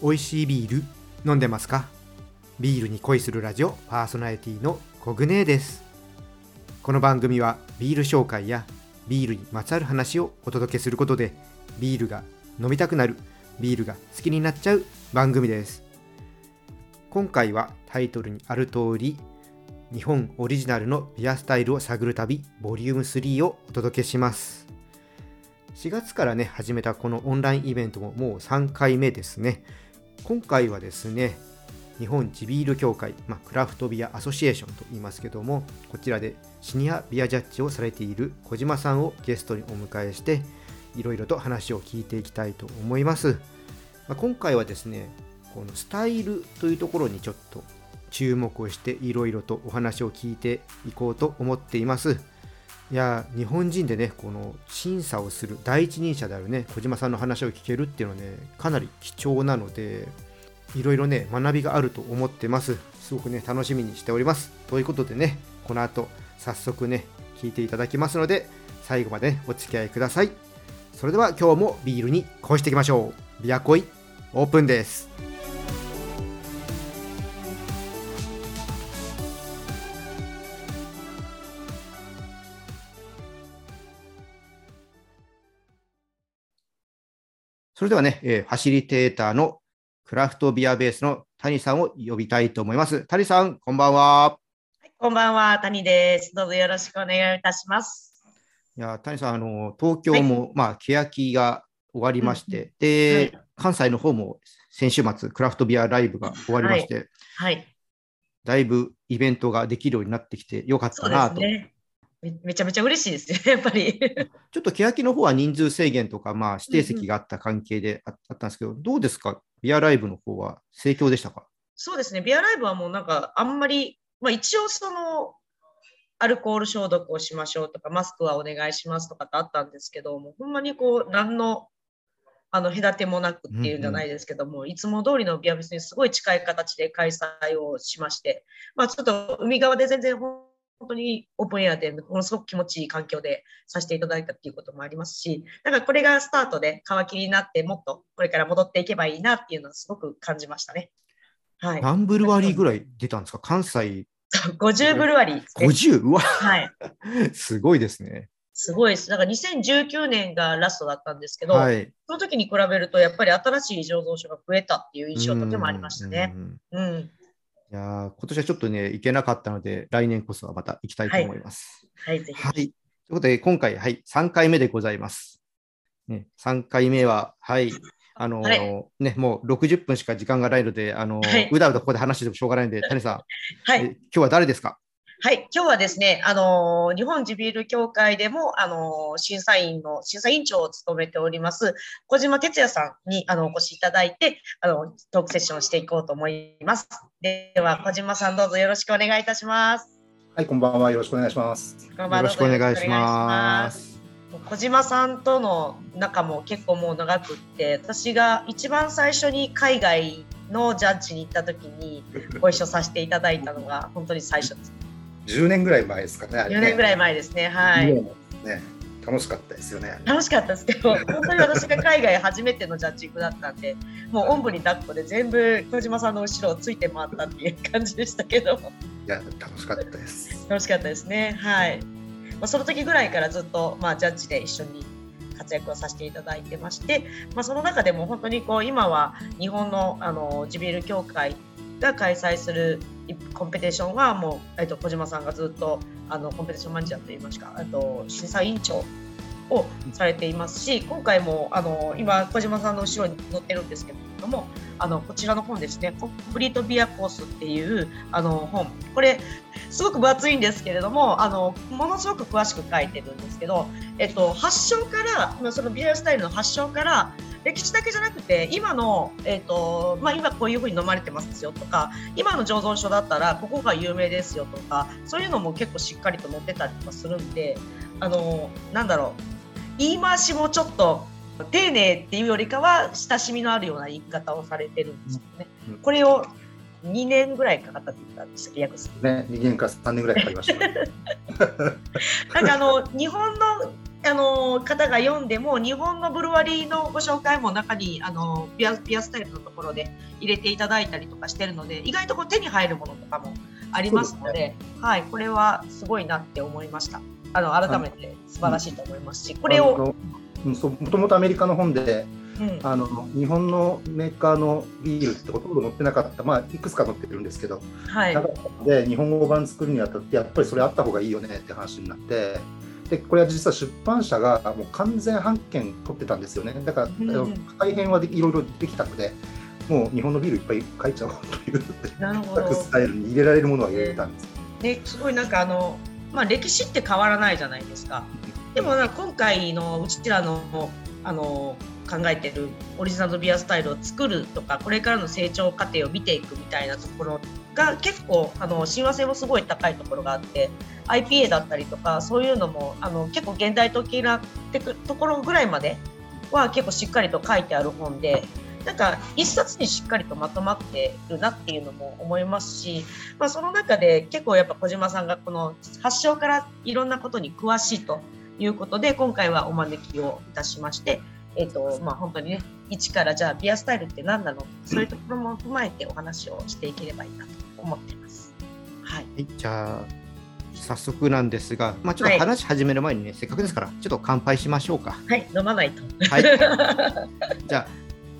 美味しいビール飲んでますか？ビールに恋するラジオパーソナリティのコグネです。この番組はビール紹介やビールにまつわる話をお届けすることでビールが飲みたくなるビールが好きになっちゃう番組です。今回はタイトルにある通り日本オリジナルのビアスタイルを探る旅ボリューム3をお届けします。4月からね始めたこのオンラインイベントももう3回目ですね。今回はですね日本地ビール協会、まあ、クラフトビアアソシエーションと言いますけどもこちらでシニアビアジャッジをされている小島さんをゲストにお迎えしていろいろと話を聞いていきたいと思います、まあ、今回はですねこのスタイルというところにちょっと注目をしていろいろとお話を聞いていこうと思っています。いや日本人でねこの審査をする第一人者であるね小島さんの話を聞けるっていうのはねかなり貴重なのでいろいろね学びがあると思ってます。すごくね楽しみにしております。ということでねこの後早速ね聞いていただきますので最後まで、ね、お付き合いください。それでは今日もビールに恋していきましょう。ビアコイオープンです。それではね、えー、ファシリテーターのクラフトビアベースの谷さんを呼びたいと思います。谷さん、こんばんは。はい、こんばんは、谷です。どうぞよろしくお願いいたします。いや、谷さん、あの東京も、はい、まあ欅が終わりまして、うん、で、はい、関西の方も先週末クラフトビアライブが終わりまして、はい、だいぶイベントができるようになってきてよかったなと。ね、めちゃめちゃ嬉しいですね、やっぱり。ちょっと欅の方は人数制限とか、まあ、指定席があった関係であったんですけど、うんうん、どうですか、ビアライブの方は盛況でしたか？そうですね、ビアライブはもうなんか、あんまり、まあ、一応その、アルコール消毒をしましょうとか、マスクはお願いしますとかってあったんですけど、もうほんまにこう、何のあの隔てもなくっていうんじゃないですけども、うんうん、いつも通りのビアフェスにすごい近い形で開催をしまして、まあ、ちょっと海側で全然本当にオープンエアでものすごく気持ちいい環境でさせていただいたっていうこともありますし、だからこれがスタートで皮切りになってもっとこれから戻っていけばいいなっていうのはすごく感じましたね。はい、何ブルワリーぐらい出たんですか？関西。50ブルワリー、50? うわ、はい、すごいですね。すごいです。だから2019年がラストだったんですけど、はい、その時に比べるとやっぱり新しい醸造所が増えたっていう印象とてもありましたね。うん、うんいや今年はちょっとね、行けなかったので、来年こそはまた行きたいと思います。はい、はい。はい。ということで、今回、はい、3回目でございます。ね、3回目は、はい、あのー、ね、もう60分しか時間がないので、あのーはい、うだうだここで話してもしょうがないので、谷さん、はい、今日は誰ですか？はい、今日はですね、あの日本地ビール協会でも、あの審査員の、審査委員長を務めております、小島哲也さんにあのお越しいただいて、あのトークセッションをしていこうと思います。では、小島さん、どうぞよろしくお願いいたします。はい、こんばんは。よろしくお願いします。よろしくお願いします。小島さんとの仲も結構もう長くって、私が一番最初に海外のジャッジに行った時にご一緒させていただいたのが本当に最初です。10年ぐらい前ですかね。4年ぐらい前ですね。はい。ね、楽しかったですよね。楽しかったですけど、本当に私が海外初めてのジャッジングだったんで、もうおんぶに抱っこで全部小島さんの後ろをついて回ったっていう感じでしたけど。いや、楽しかったです。楽しかったですね。はい。まあ、その時ぐらいからずっと、まあ、ジャッジで一緒に活躍をさせていただいてまして、まあ、その中でも本当にこう今は日本のあのジビール協会が開催するコンペティションはもう、えっと、小島さんがずっとあのコンペティションマネージャーといいますかと審査委員長をされていますし今回もあの今小島さんの後ろに載ってるんですけれどもあのこちらの本ですね「コンプリートビアコース」っていうあの本。これすごく分厚いんですけれどもあのものすごく詳しく書いてるんですけど、えっと、発祥からそのビアスタイルの発祥から歴史だけじゃなくて今の、えーとまあ、今こういうふうに飲まれてますよとか今の醸造所だったらここが有名ですよとかそういうのも結構しっかりと載ってたりとかするんであのなんだろう言い回しもちょっと丁寧っていうよりかは親しみのあるような言い方をされてるんですよね。うん、これを2年ぐらいかかったって言ったんですけね、2年か3年ぐらいかかりました、なんかあの日本のあの方が読んでも日本のブルワリーのご紹介も中にあのビアビアスタイルのところで入れていただいたりとかしてるので意外とこう手に入るものとかもありますので、はい、これはすごいなって思いました。あの改めて素晴らしいと思いますし、これをもともとアメリカの本で、うん。あの日本のメーカーのビールってほとんど載ってなかった、まあ、いくつか載ってるんですけど、はい。なかったので、日本語版作るにあたって、やっぱりそれあった方がいいよねって話になって、でこれは実は出版社がもう完全版権取ってたんですよね、だから、うん改編はでいろいろできたので、もう日本のビールいっぱい書いちゃおうというなるほど。スタイルに入れられるものは入れたんです。ね、すごいなんかあの、まあ、歴史って変わらないじゃないですか。でもな今回のうちらのあの考えてるオリジナルビアスタイルを作るとかこれからの成長過程を見ていくみたいなところが結構あの親和性もすごい高いところがあって IPA だったりとかそういうのもあの結構現代的なてくところぐらいまでは結構しっかりと書いてある本でなんか一冊にしっかりとまとまってるなっていうのも思いますし、まあ、その中で結構やっぱ小島さんがこの発祥からいろんなことに詳しいということで今回はお招きをいたしまして、えーとまあ、本当にね一からじゃあビアスタイルって何なの？そういうところも踏まえてお話をしていければいいなと思ってます。はい、はい、じゃあ早速なんですが、まあ、ちょっはいと話始める前にね、せっかくですから、ちょっと乾杯しましょうか。はい、飲まないと。はい。じゃあ、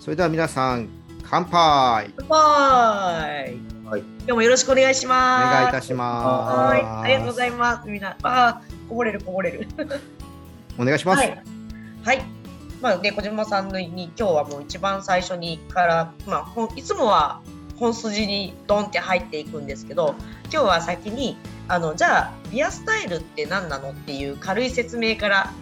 それでは皆さん、乾杯はーい。はい今日もよろしくお願いしおます。願いいたします。はい、ありがとうございます。みんな、あー、こぼれるこぼれる。お願いします。はい。はい。まあね、小島さんのに今日はもう一番最初にから、まあ、いつもは本筋にドンって入っていくんですけど今日は先にあのじゃあビアスタイルって何なのっていう軽い説明から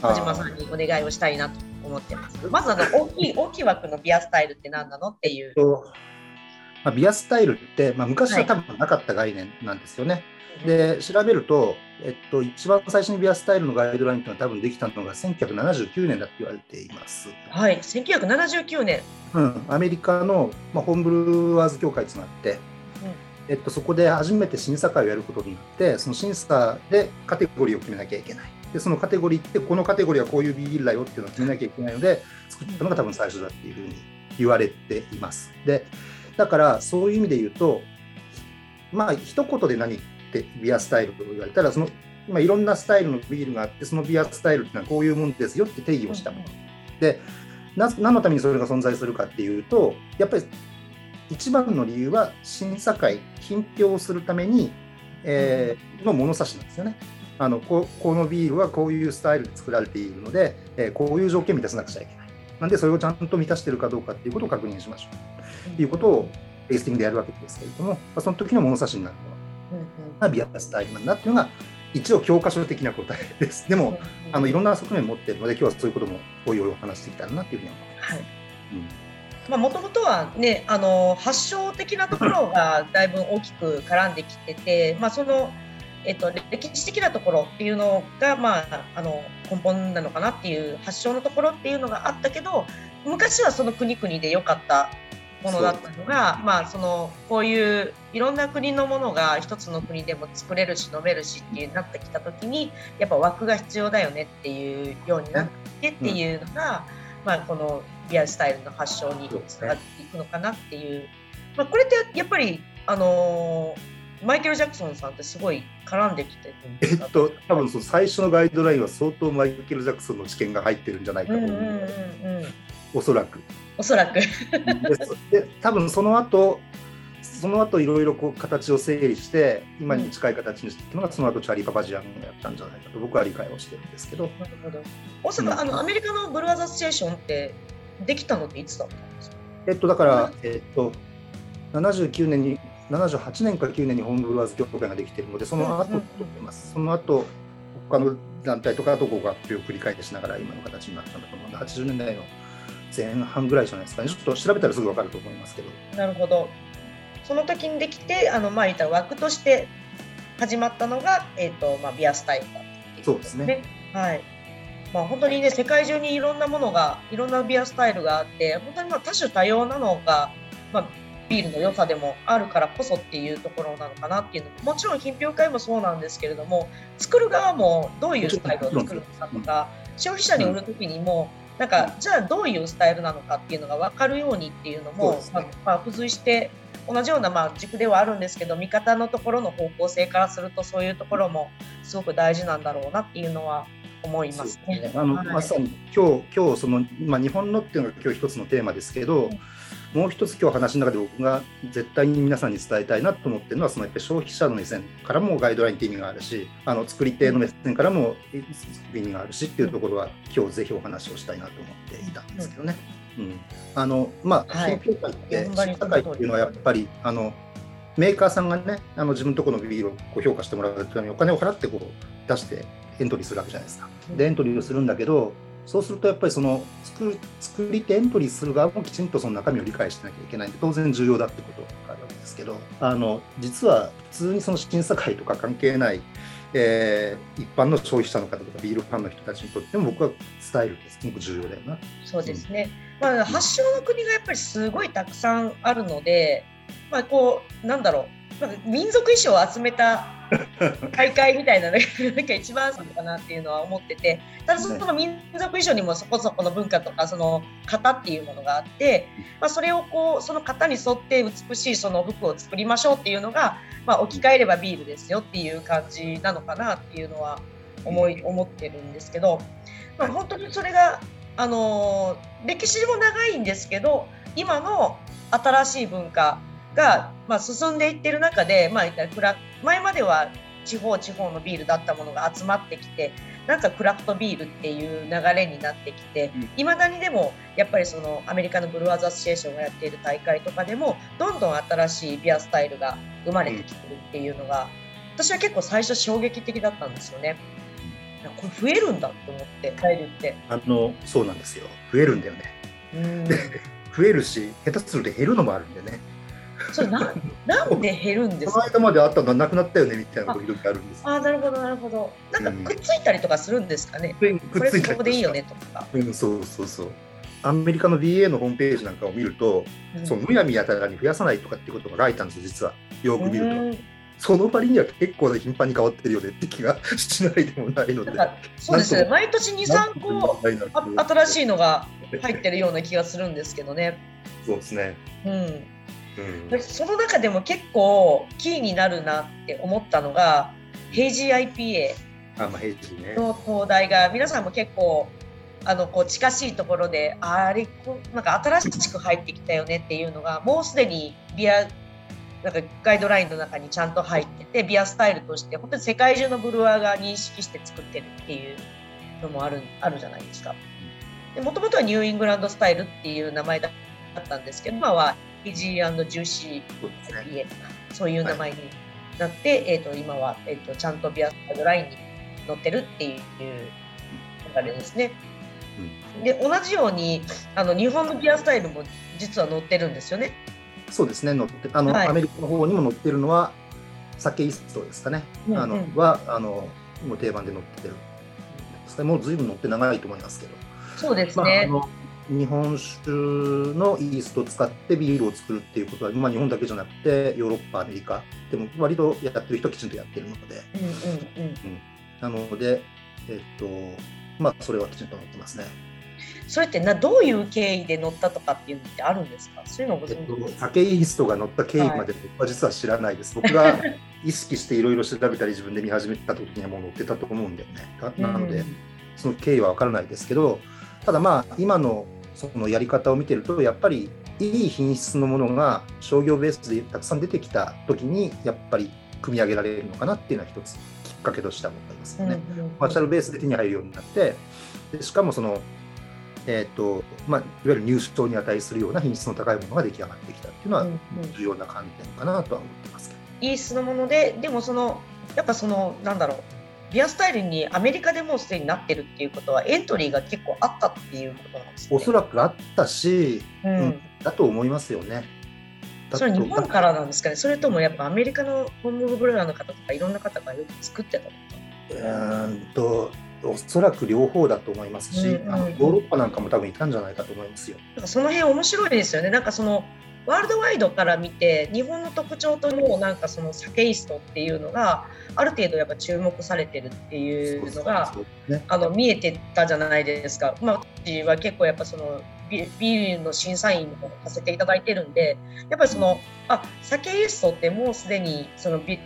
小島さんにお願いをしたいなと思ってます。まずあの大きい大きい枠のビアスタイルって何なのっていう。とまあ、ビアスタイルって、まあ、昔は多分なかった概念なんですよね。で調べると、えっと、一番最初にビアスタイルのガイドラインというのは多分できたのが1979年だって言われています。はい、1979年。うん、アメリカの、まあ、ホームブルワーズ協会となって、えっと、そこで初めて審査会をやることになって、その審査でカテゴリーを決めなきゃいけない。で、そのカテゴリーって、このカテゴリーはこういうビールだよっていうのを決めなきゃいけないので、作ったのが多分最初だっていうふうに言われています。で、だからそういう意味で言うと、まあ、一言で何ってビアスタイルと言われたら、その、まあ、いろんなスタイルのビールがあって、そのビアスタイルっていうのはこういうもんですよって定義をしたもの。でな何のためにそれが存在するかっていうとやっぱり一番の理由は審査会品評をするために、えーの物差しなんですよねあのここのビールはこういうスタイルで作られているので、えーこういう条件を満たさなくちゃいけない。なんでそれをちゃんと満たしているかどうかっていうことを確認しましょう。ということをテイスティングでやるわけですけれども、まあ、その時の物差しになるものがビアスタイルなんだっていうのが一応教科書的な答えです。でもあのいろんな側面を持っているので、今日はそういうこともおいおいお話していきたいなというふうに思います。はい。うん。まあ、もともとはね、あの発祥的なところがだいぶ大きく絡んできてて、まあ、その、えっと、歴史的なところっていうのが、まあ、あの根本なのかなっていう発祥のところっていうのがあったけど昔はその国々で良かったものだったのが、まあ、そのこういういろんな国のものが一つの国でも作れるし飲めるしっていうなってきた時にやっぱ枠が必要だよねっていうようになってっていうのが、まあ、このビアスタイルの発祥につながっていくのかなっていう、まあ、これってやっぱり、あのーマイケル・ジャクソンさんってすごい絡んできてるんえっと、多分その最初のガイドラインは相当マイケル・ジャクソンの知見が入ってるんじゃないかと思う、うんうんうんうん。おそらく。おそらく。で多分その後その後いろいろこう形を整理して今に近い形にしてっていうのがその後チャーリー・パパジアンがやったんじゃないかと僕は理解をしてるんですけど。なるほど。大阪、あのアメリカのブルワーズ・アソシエーションってできたのっていつだったん。ですかえっとだから、えっと、79年に78年か9年にホームブルワーズ協会ができているのでその後と思います、その後他の団体とかとこう合併を繰り返しながら今の形になったんだと思うので80年代の前半ぐらいじゃないですかね。ちょっと調べたらすぐ分かると思いますけど。なるほど。その時にできてあのまあ言ったら枠として始まったのが、えーとまあ、ビアスタイルだったっていそうですね。はい。まあ、本当にね世界中にいろんなものがいろんなビアスタイルがあって本当にまあ多種多様なのが、まあ、ビールの良さでもあるからこそっていうところなのかなっていうの。もちろん品評会もそうなんですけれども作る側もどういうスタイルを作るのかとか消費者に売る時にも、なんかじゃあどういうスタイルなのかっていうのが分かるようにっていうのも、ね、まあ、まあ、付随して同じようなまあ軸ではあるんですけど見方のところの方向性からするとそういうところもすごく大事なんだろうなっていうのは思いますね。ね。あの、はい、まさに今日今日その、まあ、日本のっていうのが今日一つのテーマですけど、うんもう一つ今日話の中で僕が絶対に皆さんに伝えたいなと思ってるのはそのやっぱり消費者の目線からもガイドラインって意味があるしあの作り手の目線からも意味があるしっていうところは今日ぜひお話をしたいなと思っていたんですけどね。うん、あのまあ、品評会って社会っていうのはやっぱりあのメーカーさんがねあの自分のところのビールをこう評価してもらうためにお金を払ってこう出してエントリーするわけじゃないですか。でエントリーをするんだけどそうするとやっぱりその作作り手エントリーする側もきちんとその中身を理解しなきゃいけないんで当然重要だってことがあるわけですけどあの実は普通にその審査会とか関係ない、えー、一般の消費者の方とかビールファンの人たちにとっても僕は伝えるってすごく重要だよな。そうですね、うん、まあ、発祥の国がやっぱりすごいたくさんあるので、まあ、こうなんだろう民族衣装を集めた大会みたいなのがなんか一番そうかなっていうのは思っててただその民族衣装にもそこそこの文化とかその型っていうものがあって、まあ、それをこうその型に沿って美しいその服を作りましょうっていうのが、まあ、置き換えればビールですよっていう感じなのかなっていうのは思い思ってるんですけど、まあ、本当にそれがあの歴史も長いんですけど今の新しい文化が、まあ、進んでいってる中で、まあ、前までは地方地方のビールだったものが集まってきてなんかクラフトビールっていう流れになってきていま、うん、だにでもやっぱりそのアメリカのブルワーズ・アソシエーションがやっている大会とかでもどんどん新しいビアスタイルが生まれてきてるっていうのが、私は結構最初衝撃的だったんですよね。これ増えるんだと思ってタイルってあのそうなんですよ増えるんだよね。うん増えるし下手すると減るのもあるんでね。それななんで減るんですか？この間まであったのがなくなったよねみたいな時々あるんです。ああなるほどなるほど。なんかくっついたりとかするんですかね？うん、くっついたりここでいいよねとか。うん、そうそうそう。アメリカの BA のホームページなんかを見ると、うん、そのむやみやたらに増やさないとかっていうことが書いたんですよ実はよく見ると。その割には結構頻繁に変わってるよねって気がしないでもないので。そうですね、毎年2、3個新しいのが入ってるような気がするんですけどね。そうですね。うん。うん、その中でも結構キーになるなって思ったのがヘイジー IPA の東大が皆さんも結構あのこう近しいところであれなんか新しく入ってきたよねっていうのがもうすでにビアなんかガイドラインの中にちゃんと入っててビアスタイルとして本当に世界中のブルワーが認識して作ってるっていうのもあるあるじゃないですか。もともとはニューイングランドスタイルっていう名前だったんですけど今はイージージューシー IPA とかそういう名前になって、はい、えーと、今は、えーと、ちゃんとビアスタイルラインに乗ってるっていう流れですね。うん、で同じようにあの日本のビアスタイルも実は乗ってるんですよね。そうですね。乗ってあの、はい、アメリカの方にも乗ってるのは酒イーストですかね、うんうん、あのはあのもう定番で乗ってるもうずいぶん乗って長いと思いますけど。そうですね、まあ、日本酒のイーストを使ってビールを作るっていうことは、まあ、日本だけじゃなくてヨーロッパアメリカでも割とやってる人はきちんとやってるので、うんうんうん、なので、えっとまあ、それはきちんと載ってますね。それってなどういう経緯で乗ったとかっていうのってあるんですか？そういうのご存知ですか、酒イーストが乗った経緯まで僕は実は知らないです。はい、僕が意識していろいろ調べたり自分で見始めた時にはもう乗ってたと思うんだよね。なので、その経緯は分からないですけどただまあ今のそのやり方を見てるとやっぱりいい品質のものが商業ベースでたくさん出てきた時にやっぱり組み上げられるのかなっていうのは一つきっかけとしては思いますよね。マーシャルベースで手に入るようになってでしかもその、えーとまあ、いわゆる入手に値するような品質の高いものが出来上がってきたっていうのは重要な観点かなとは思ってますけど。いい質のものででもそのやっぱそのなんだろうビアスタイルにアメリカでもうすでになってるっていうことはエントリーが結構あったっていうことなんですね。おそらくあったし、うん、うん、だと思いますよね。それ日本からなんですかねそれともやっぱアメリカのホームブルーラーの方とかいろんな方がよく作ってたうんとおそらく両方だと思いますし、うんうんうん、あのヨーロッパなんかも多分いたんじゃないかと思いますよ。なんかその辺面白いですよね。なんかそのワールドワイドから見て日本の特徴ともなんかその酒イストっていうのがある程度やっぱ注目されてるっていうのがあの見えてたじゃないですか。まあ、私は結構やっぱそのビールの審査員もさせていただいてるんでやっぱりそのあ酒イストってもうすでにそのビ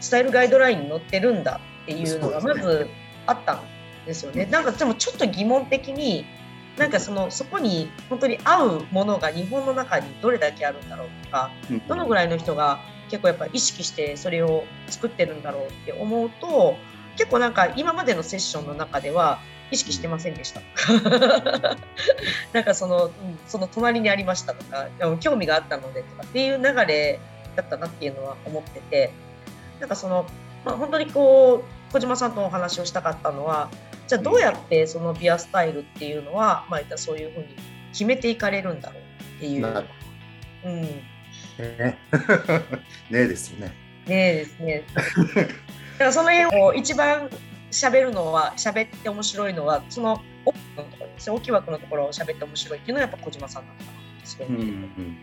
スタイルガイドラインに載ってるんだっていうのがまずあったんですよね。なんかでもちょっと疑問的になんかそのそこに本当に合うものが日本の中にどれだけあるんだろうとか、どのぐらいの人が結構やっぱ意識してそれを作ってるんだろうって思うと結構なんか今までのセッションの中では意識してませんでした。なんかそのその隣にありましたとか興味があったのでとかっていう流れだったなっていうのは思っててなんかその、まあ、本当にこう小島さんとお話をしたかったのはじゃあどうやってそのビアスタイルっていうのは、まあ、そういうふうに決めていかれるんだろうっていう。うん、ね ねですよね。ねですね。だからその辺を一番喋るのは喋って面白いのはその大きのところです大きい枠のところを喋って面白いっていうのはやっぱ小島さんなのかなすごい、うん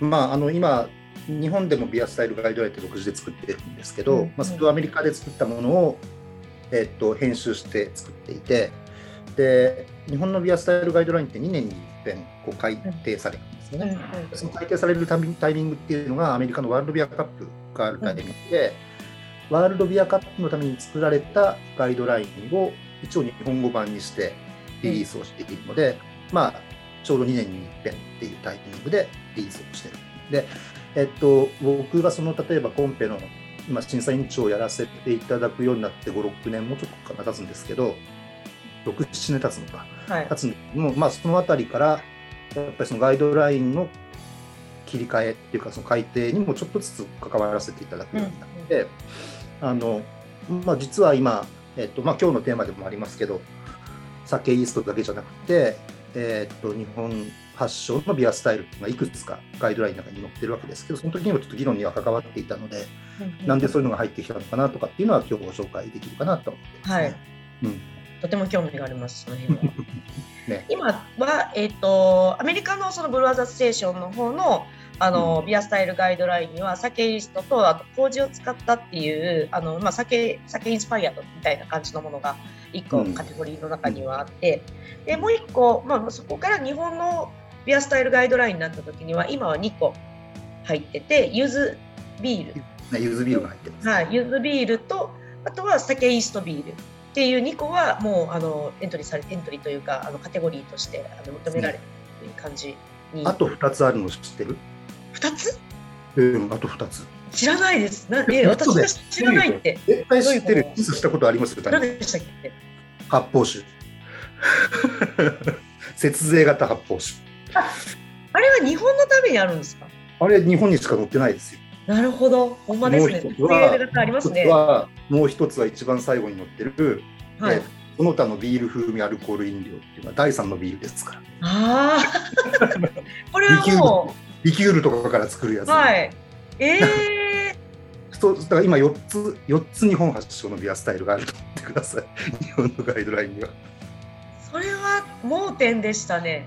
うん、まああの今日本でもビアスタイルガイドラインって独自で作ってるんですけど、うん、まあ、それをアメリカで作ったものをえっと、編集して作っていてで日本のビアスタイルガイドラインって2年に一遍こう改定されるんですよね、うん、その改定されるタイミングっていうのがアメリカのワールドビアカップがあるタイミングで、うん、ワールドビアカップのために作られたガイドラインを一応日本語版にしてリリースをしているので、うん、まあちょうど2年に一遍っていうタイミングでリリースをしてる。で、えっと、僕がその例えばコンペの今、審査委員長をやらせていただくようになって5、6年もちょっとかな経つんですけど、6、7年経つのか、はい、経つんもまあ、そのあたりから、やっぱりそのガイドラインの切り替えっていうか、その改定にもちょっとずつ関わらせていただくようになって、うん、あのまあ、実は今、えっとまあ今日のテーマでもありますけど、酒イーストだけじゃなくて、えー、っと日本発祥のビアスタイルがいくつかガイドラインの中に載ってるわけですけど、その時にもちょっと議論には関わっていたので、うん、なんでそういうのが入ってきたのかなとかっていうのは、今日ご紹介できるかなと思ってます、ね、はい、うん、とても興味があります、その辺は。ね、今は、えーと、アメリカのそのブルーアザステーションの方のあの、うん、ビアスタイルガイドラインには酒リストとあと麹を使ったっていうあの、まあ、酒酒インスパイアドみたいな感じのものが1個カテゴリーの中にはあって、うん、でもう1個、まあ、そこから日本のビアスタイルガイドラインになった時には今は2個入っててゆずビール。ゆずビールが入ってます、はい、ゆずビールとあとは酒イーストビールっていう2個はもうあのエントリーされエントリーというかあのカテゴリーとしてあの認められるという感じに、あと2つあるの知ってる ?2 つ？うんあと2つ。知らないです。なえ私が知らないって。絶対知ってるキスしたことあります？何でしたっけ？発泡酒。節税型発泡酒。あれは日本のためにあるんですか？あれ日本にしか載ってないですよなるほど、ほんまですね。もうありますね。もう一つは一番最後に載ってる、はい、その他のビール風味アルコール飲料っていうのは第三のビールですから。ああ、これはもうリキュールとかから作るやつ。はい。ええー。そうだから今4つ4つ日本発祥のビアスタイルがあると思ってください。日本のガイドラインには。それは盲点でしたね。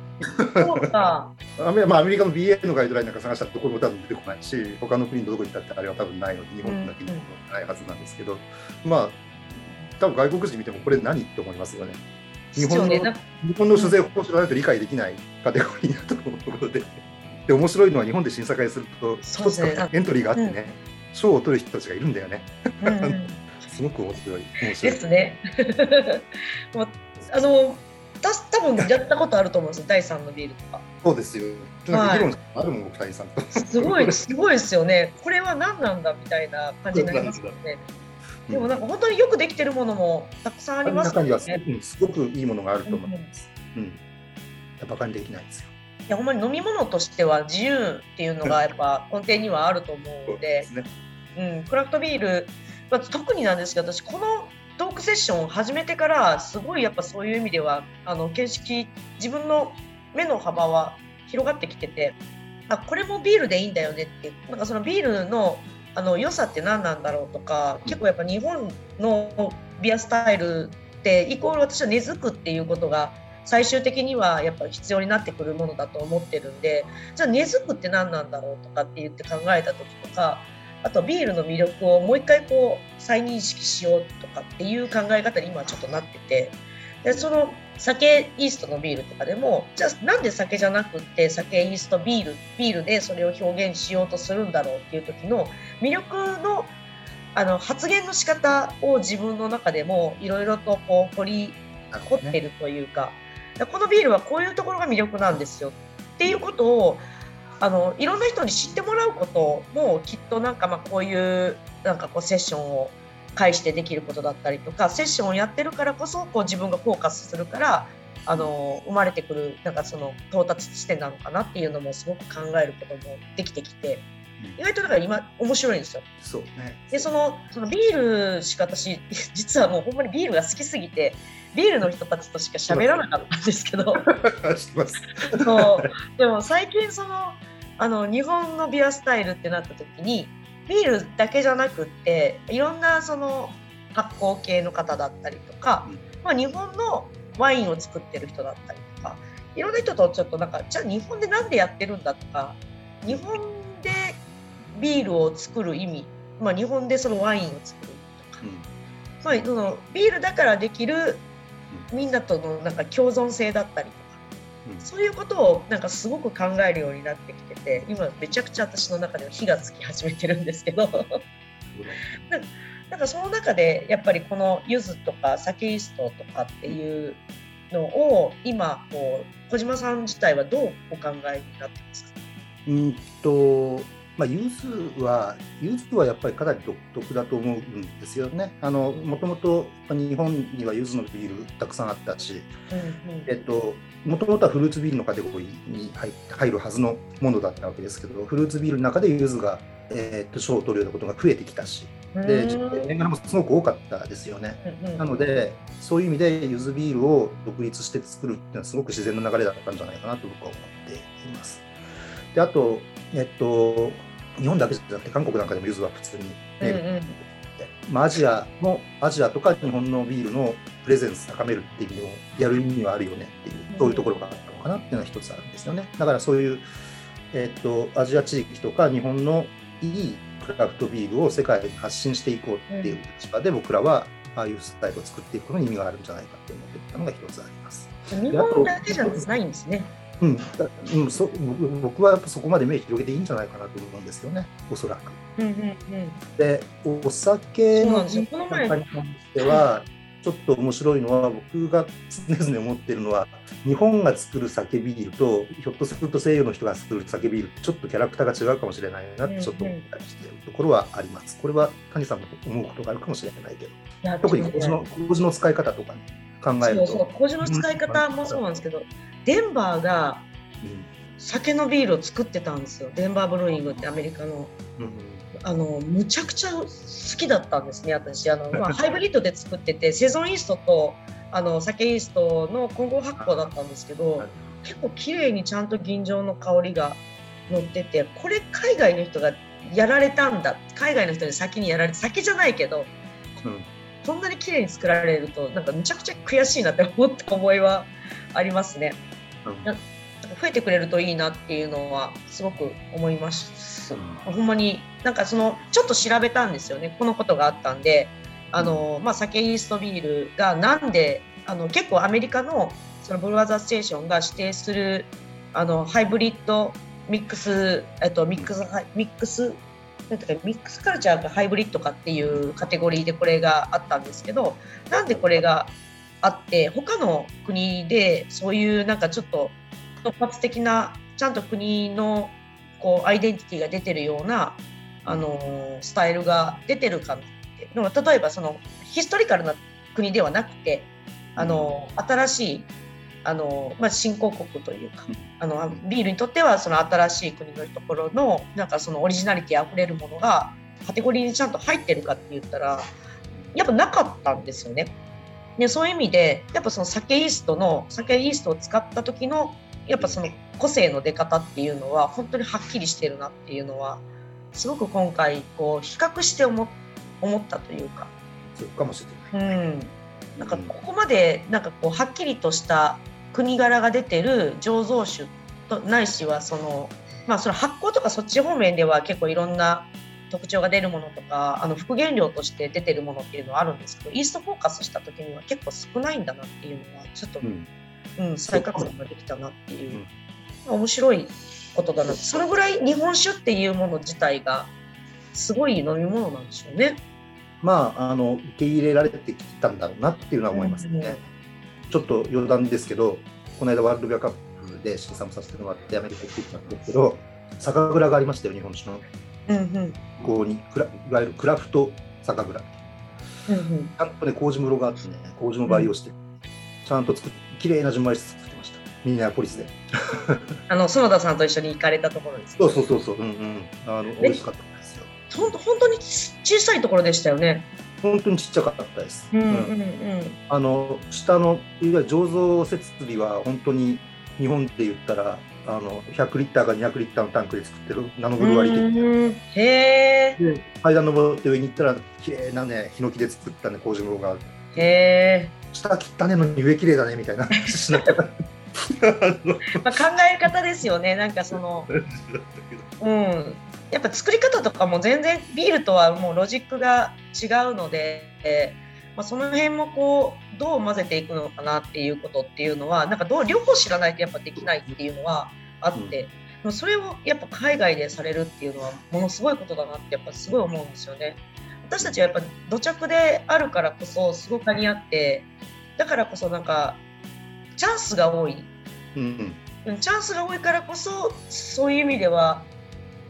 そうか。アメまあ、アメリカの BA のガイドラインなんか探したらどこにも多分出てこないし、他の国のどこに行ったってあれは多分ないので、日本だけにないはずなんですけど、うんうん、まあ、多分外国人見てもこれ何って思いますよね。日本の日本の酒税法を知らないと理解できないカテゴリーだと思うところで。で、面白いのは日本で審査会すると、一つエントリーがあってね、賞、うん、を取る人たちがいるんだよね。うん、すごく面白い。面白いですね。あの私多分やったことあると思うんですよ第3のビールとか。そうですよ。なんか議論あるもん、二人さんと。すごい、すごいですよね。これは何なんだみたいな感じになりますよね。でもなんか本当によくできてるものもたくさんありますね。中にはすごくいいものがあると思います。うん。うん、バカにできないですよ。いやほんまに飲み物としては自由っていうのがやっぱ根底にはあると思うので、うでね、うん、クラフトビール、まあ、特になんですけど私このトークセッションを始めてからすごいやっぱそういう意味ではあの形式自分の目の幅は広がってきててあこれもビールでいいんだよねってなんかそのビールのあの良さって何なんだろうとか結構やっぱ日本のビアスタイルってイコール私は根付くっていうことが最終的にはやっぱり必要になってくるものだと思ってるんでじゃあ根付くって何なんだろうとかって言って考えた時とかあとビールの魅力をもう一回こう再認識しようとかっていう考え方に今ちょっとなっててでその酒イーストのビールとかでもじゃあなんで酒じゃなくって酒イーストビールビールでそれを表現しようとするんだろうっていう時の魅力のあの発言の仕方を自分の中でもいろいろとこう掘り掘ってるというか、ね、このビールはこういうところが魅力なんですよっていうことをあのいろんな人に知ってもらうこともきっとなんかまあこういうなんかこうセッションを介してできることだったりとかセッションをやってるからこそこう自分がフォーカスするからあの生まれてくるなんかその到達地点なのかなっていうのもすごく考えることもできてきて。意外とだから今面白いんですよ。そうね。でそのそのビールしか私 実はもうほんまにビールが好きすぎてビールの人たちとしか喋らなかったんですけど。そうでも最近そのあの日本のビアスタイルってなった時にビールだけじゃなくっていろんなその発酵系の方だったりとか、うん、まあ、日本のワインを作ってる人だったりとかいろんな人とちょっとなんかじゃあ日本で何でやってるんだとか日本でビールを作る意味、まあ、日本でそのワインを作るとか、うん、まあ、そのビールだからできるみんなとのなんか共存性だったりとそういうことをなんかすごく考えるようになってきてて今めちゃくちゃ私の中では火がつき始めてるんですけど。なんかその中でやっぱりこの柚子とか酒イーストとかっていうのを今こう小島さん自体はどうお考えになってますか？うんとまあ、ユーズは、ユーズはやっぱりかなり独特だと思うんですよね。あの、もともと日本には柚子のビールたくさんあったし、うんうん、えっと、もともとはフルーツビールのカテゴリーに入るはずのものだったわけですけど、フルーツビールの中で柚子が、えー、っと賞を取るようなことが増えてきたし、で、銘柄もすごく多かったですよね。なので、そういう意味で柚子ビールを独立して作るっていうのはすごく自然な流れだったんじゃないかなと僕は思っています。で、あと、えっと、日本だけじゃなくて韓国なんかでも柚子は普通に、ねまあ、アジアのアジアとか日本のビールのプレゼンス高めるっていう意味をやる意味はあるよねっていうそういうところがあったのかなっていうのは一つあるんですよねだからそういう、えっとアジア地域とか日本のいいクラフトビールを世界に発信していこうっていう立場で僕らはああいうスタイルを作っていくことに意味があるんじゃないかって思ってたのが一つあります。日本だけじゃないんですね。うん、うん、そ僕はそこまで目を広げていいんじゃないかなと思うんですよね、おそらく。うんうんうん、で、お酒の人に関しては、ちょっと面白いのは、僕が常々思ってるのは、日本が作る酒ビールと、ひょっとすると西洋の人が作る酒ビール、ちょっとキャラクターが違うかもしれないなってちょっと思ったりしているところはあります。これは谷さんも思うことがあるかもしれないけど、特に麹の麹の使い方とか、考えると。そうそう。麹の使い方もそうなんですけど、デンバーが酒のビールを作ってたんですよ。デンバーブルーイングってアメリカの。あのむちゃくちゃ好きだったんですね私。あの、まあ、ハイブリッドで作っててセゾンイーストとあの酒イーストの混合発酵だったんですけど結構綺麗にちゃんと吟醸の香りが乗っててこれ海外の人がやられたんだ。海外の人に先にやられて酒じゃないけど、うん、こんなに綺麗に作られるとなんかむちゃくちゃ悔しいなって思った思いはありますね。うん、増えてくれるといいなっていうのはすごく思います。うん、ほんまになんかそのちょっと調べたんですよね。このことがあったんで。あの、まあ、酒イーストビールがなんであの結構アメリカのそのブルワザーステーションが指定するあのハイブリッドミックス、えっと、ミックスミックスなんていうかミックスカルチャーかハイブリッドかっていうカテゴリーでこれがあったんですけどなんでこれがあって他の国でそういうなんかちょっと突発的なちゃんと国のこうアイデンティティが出てるようなあのスタイルが出てるかって。でも例えばそのヒストリカルな国ではなくてあの新しいあの、まあ、新興国というかあのビールにとってはその新しい国のところのなんかそのオリジナリティあふれるものがカテゴリーにちゃんと入ってるかって言ったらやっぱなかったんですよね。でそういう意味でやっぱその酒イーストの酒イーストを使った時のやっぱその個性の出方っていうのは本当にはっきりしてるなっていうのはすごく今回こう比較して思思ったというか。そうかもしれない。うん、なんかここまでなんかこうはっきりとした国柄が出てる醸造酒とないしはそのまあその発酵とかそっち方面では結構いろんな特徴が出るものとかあの副原料として出てるものっていうのはあるんですけどイーストフォーカスした時には結構少ないんだなっていうのはちょっと、うんうん、再確認ができたなっていう、うん、面白いことだなそれぐらい日本酒っていうもの自体がすごい飲み物なんでしょうね。まあ、あの受け入れられてきたんだろうなっていうのは思いますね。うんうん、ちょっと余談ですけど、この間ワールドビアカップで審査もさせてもらってアメリカ行ってきたんですけど、酒蔵がありましたよ、日本酒の。うんうん、ここにいわゆるクラフト酒蔵。うんうん、ちゃんとね、麹室があってね、麹の培養して、ちゃんと作っ綺麗な純米酒作ってました。ミネアポリスで。あの園田さんと一緒に行かれたところです、そうそうそうそう、うんうん、あの美味しかったですよ。本当本当に小さいところでしたよね。本当にちっちゃかったです。うんうんうん、あの下のいわゆる醸造設備は本当に日本で言ったらあの100リッターか200リッターのタンクで作ってるナノブル割りで。へえ。階段登って上に行ったら綺麗なねヒノキで作ったね麹室がある。へえ。下切ったねのに上綺麗だねみたいな話しながら。まあ考え方ですよね。なんかその。うん。やっぱ作り方とかも全然ビールとはもうロジックが違うので、まあ、その辺もこうどう混ぜていくのかなっていうことっていうのはなんかどう両方知らないとやっぱできないっていうのはあって、うん、それをやっぱ海外でされるっていうのはものすごいことだなってやっぱすごい思うんですよね。私たちはやっぱ土着であるからこそすごく似合ってだからこそなんかチャンスが多い、うん。うん、チャンスが多いからこそそういう意味では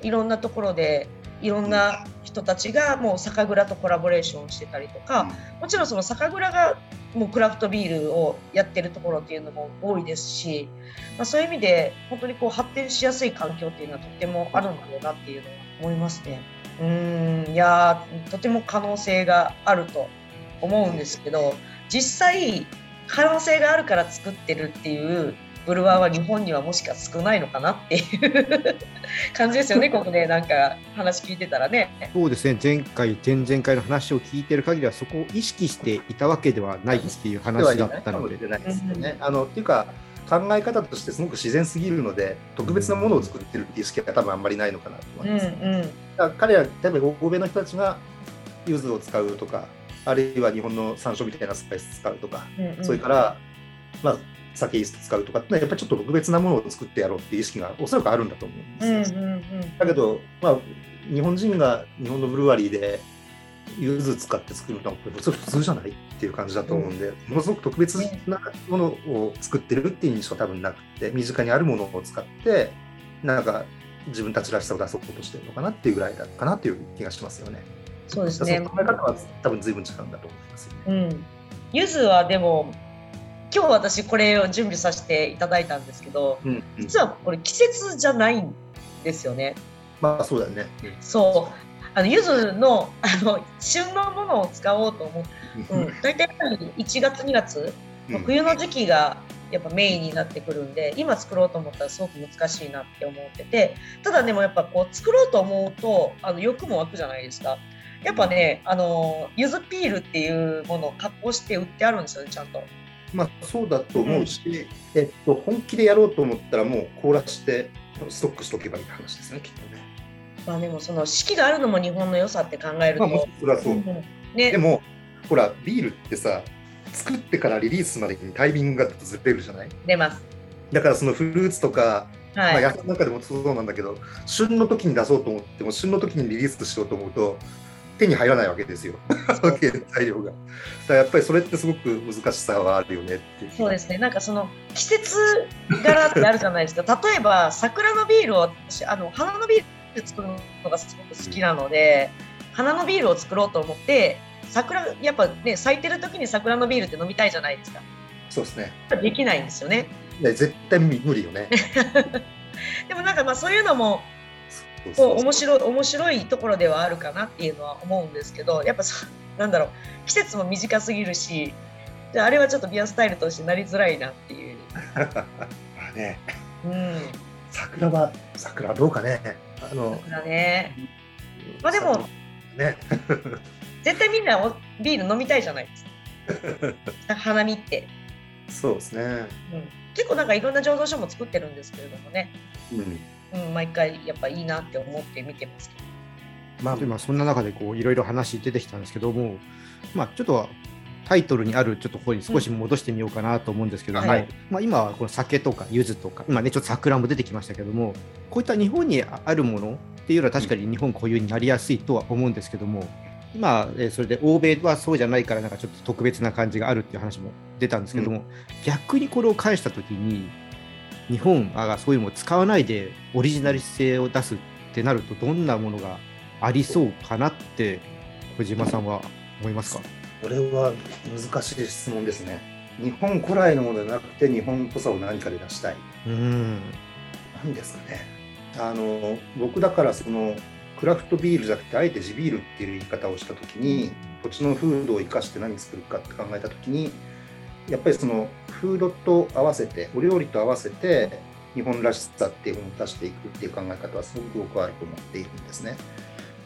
いろんなところでいろんな人たちがもう酒蔵とコラボレーションしてたりとか、もちろんその酒蔵がもうクラフトビールをやってるところっていうのも多いですし、まあ、そういう意味で本当にこう発展しやすい環境っていうのはとってもあるんだろうなっていうのは思いますね。うんいやとても可能性があると思うんですけど実際可能性があるから作ってるっていうブルワーは日本にはもしか少ないのかなっていう 感じですよね、ここでなんか話聞いてたらね。そうですね、前回、前々回の話を聞いてる限りは、そこを意識していたわけではないっていう話だったので。あのっていうか、考え方としてすごく自然すぎるので、特別なものを作ってるっていう意識は多分あんまりないのかなと思います。うんうん、だ彼ら、例えば欧米の人たちが柚子を使うとか、あるいは日本の山椒みたいなスパイス使うとか、うんうん、それから、まあ、酒使うとかってのはやっぱりちょっと特別なものを作ってやろうっていう意識がおそらくあるんだと思うんですよ。うんうんうん、だけど、まあ、日本人が日本のブルワリーで柚子使って作るのはそれ普通じゃないっていう感じだと思うんで、うん、ものすごく特別なものを作ってるっていう印象は多分なくて身近にあるものを使ってなんか自分たちらしさを出そうとしてるのかなっていうぐらいだかなっていう気がしますよね。そうですね。考え方は多分随分違うんだと思います、ね。うん。柚子はでも今日私これを準備させていただいたんですけど、うんうん、実はこれ季節じゃないんですよね。まあそうだよね。うん、そうあの柚子のあの旬のものを使おうと思う、うん、大体1月2月、うん、冬の時期がやっぱメインになってくるんで今作ろうと思ったらすごく難しいなって思っててただでもやっぱこう作ろうと思うとあの欲も湧くじゃないですか。やっぱね、あの柚子ピールっていうものを加工して売ってあるんですよねちゃんと。まあ、そうだと思うし、うん、えっと、本気でやろうと思ったらもう凍らしてストックしとけばいい話ですねきっとね。まあでもその四季があるのも日本の良さって考えると、まあ、もそれはそう、うん、ね、でもほらビールってさ作ってからリリースまでにタイミングがずれるじゃない？出ます。だからそのフルーツとか、はい、まあ、野菜の中でもそうなんだけど旬の時に出そうと思っても旬の時にリリースしようと思うと手に入らないわけですよ、材料が。だやっぱりそれってすごく難しさはあるよねってそうですね、なんかその季節柄ってあるじゃないですか、例えば桜のビールを、あの花のビール作るのがすごく好きなので、うん、花のビールを作ろうと思って、桜、やっぱね、咲いてる時に桜のビールって飲みたいじゃないですか。そうですね。できないんですよね。絶対無理よね。でもなんかまあそういうのもこう面白い面白いところではあるかなっていうのは思うんですけどやっぱなんだろう季節も短すぎるしあれはちょっとビアスタイルとしてなりづらいなっていう。まあね、うん、桜は桜どうかね。あの桜ね。まあでも、ね、絶対みんなビール飲みたいじゃないですか。花見って。そうですね。うん結構なんかいろんな醸造所も作ってるんですけれどもね、うんうん、毎回やっぱいいなって思って見てますけど。まあでまあ、そんな中でこういろいろ話出てきたんですけども、まあ、ちょっとタイトルにあるちょっと方に少し戻してみようかなと思うんですけども、はい。まあ、今はこの酒とか柚子とか今ねちょっと桜も出てきましたけどもこういった日本にあるものっていうのは確かに日本固有になりやすいとは思うんですけども今えーそれで欧米はそうじゃないからなんかちょっと特別な感じがあるっていう話も出たんですけども、逆にこれを返した時に日本がそういうのを使わないでオリジナル性を出すってなるとどんなものがありそうかなって小島さんは思いますか？これは難しい質問ですね。日本古来のものではなくて日本っぽさを何かで出したい。うん何ですかね。あの僕だからそのクラフトビールじゃなくてあえて地ビールっていう言い方をした時に土地の風土を生かして何作るかって考えた時にやっぱりそのフードと合わせてお料理と合わせて日本らしさっていうものを出していくっていう考え方はすごく僕はあると思っているんですね。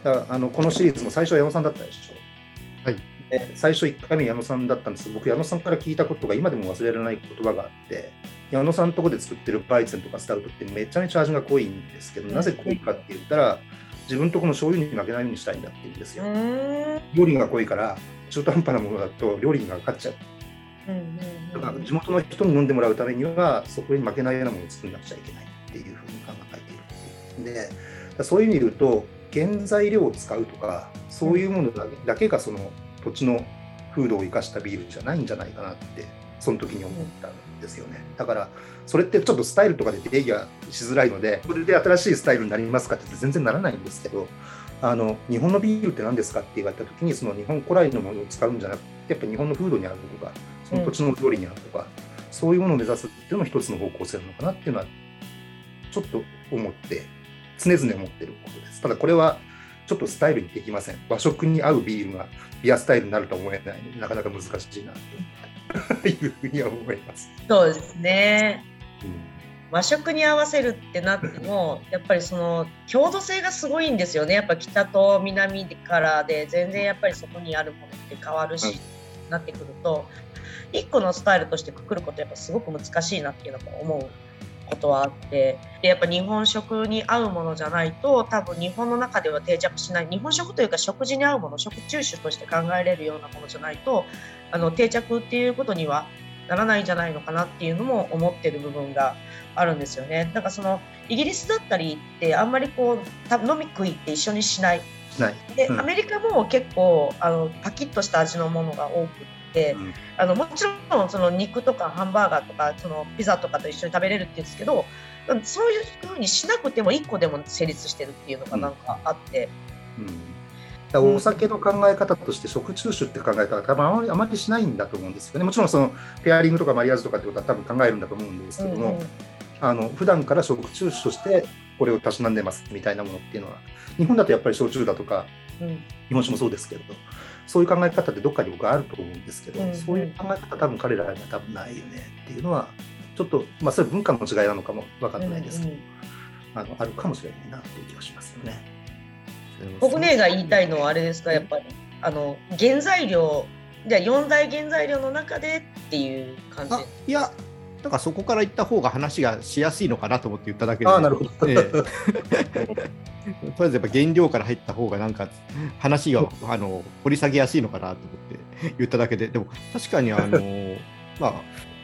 だからあのこのシリーズも最初は矢野さんだったでしょ。はいで最初1回目矢野さんだったんですけど僕矢野さんから聞いたことが今でも忘れられない言葉があって矢野さんのとこで作ってるバイツェンとかスタウトってめちゃめちゃ味が濃いんですけどなぜ濃いかって言ったら自分とこの醤油に負けないようにしたいんだって言うんですよ。うん料理が濃いから中途半端なものだと料理が勝っちゃう。だから地元の人に飲んでもらうためにはそこに負けないようなものを作らなくちゃいけないっていうふうに考えている。でそういう意味で言うと原材料を使うとかそういうものだけがその土地の風土を生かしたビールじゃないんじゃないかなってその時に思ったんですよねだからそれってちょっとスタイルとかで定義がしづらいのでこれで新しいスタイルになりますかって全然ならないんですけどあの日本のビールって何ですかって言われた時にその日本古来のものを使うんじゃなくてやっぱ日本の風土にあるとかその土地の料理にあるとか、そういうものを目指すっていうのも一つの方向性なのかなっていうのはちょっと思って常々思ってることです。ただこれはちょっとスタイルにできません。和食に合うビールがビアスタイルになるとは思えない。のでなかなか難しいな。というふうには思います、そうですね。うん。和食に合わせるってなっても やっぱりその郷土性がすごいんですよね。やっぱ北と南からで全然やっぱりそこにあるものって変わるし、うん。なってくると一個のスタイルとしてくくることやっぱすごく難しいなっていうのも思うことはあってでやっぱ日本食に合うものじゃないと多分日本の中では定着しない日本食というか食事に合うもの食中酒として考えれるようなものじゃないとあの定着っていうことにはならないんじゃないのかなっていうのも思ってる部分があるんですよね。なんかそのイギリスだったりってあんまりこう多分飲み食いって一緒にしない。しない、で、うんアメリカも結構あのパキッとした味のものが多くって、うんあのもちろんその肉とかハンバーガーとかそのピザとかと一緒に食べれるって言うんですけど、うんそういうふうにしなくても1個でも成立してるっていうのがなんかあって、うん。お酒の考え方として食中酒って考え方は多分あまりあまりしないんだと思うんですよね。もちろんそのペアリングとかマリアージュとかってことは多分考えるんだと思うんですけども、うんうん。あの普段から食中酒としてこれをたしなんでますみたいなものっていうのは日本だとやっぱり焼酎だとかうん。日本酒もそうですけれどそういう考え方ってどっかに僕はあると思うんですけど、うんうん。そういう考え方多分彼らには多分ないよねっていうのはちょっとまあそれ文化の違いなのかも分かんないですけど、うんうんあのあるかもしれないなっていう気がしますよね。僕ねが言いたいのはあれですかやっぱり。あの原材料じゃあ4大原材料の中でっていう感じ。あいやなんかそこから言った方が話がしやすいのかなと思って言っただけで。ああなるほど。ええ。とりあえずやっぱ原料から入った方がなんか話があの掘り下げやすいのかなと思って言っただけで。でも確かにあの まあ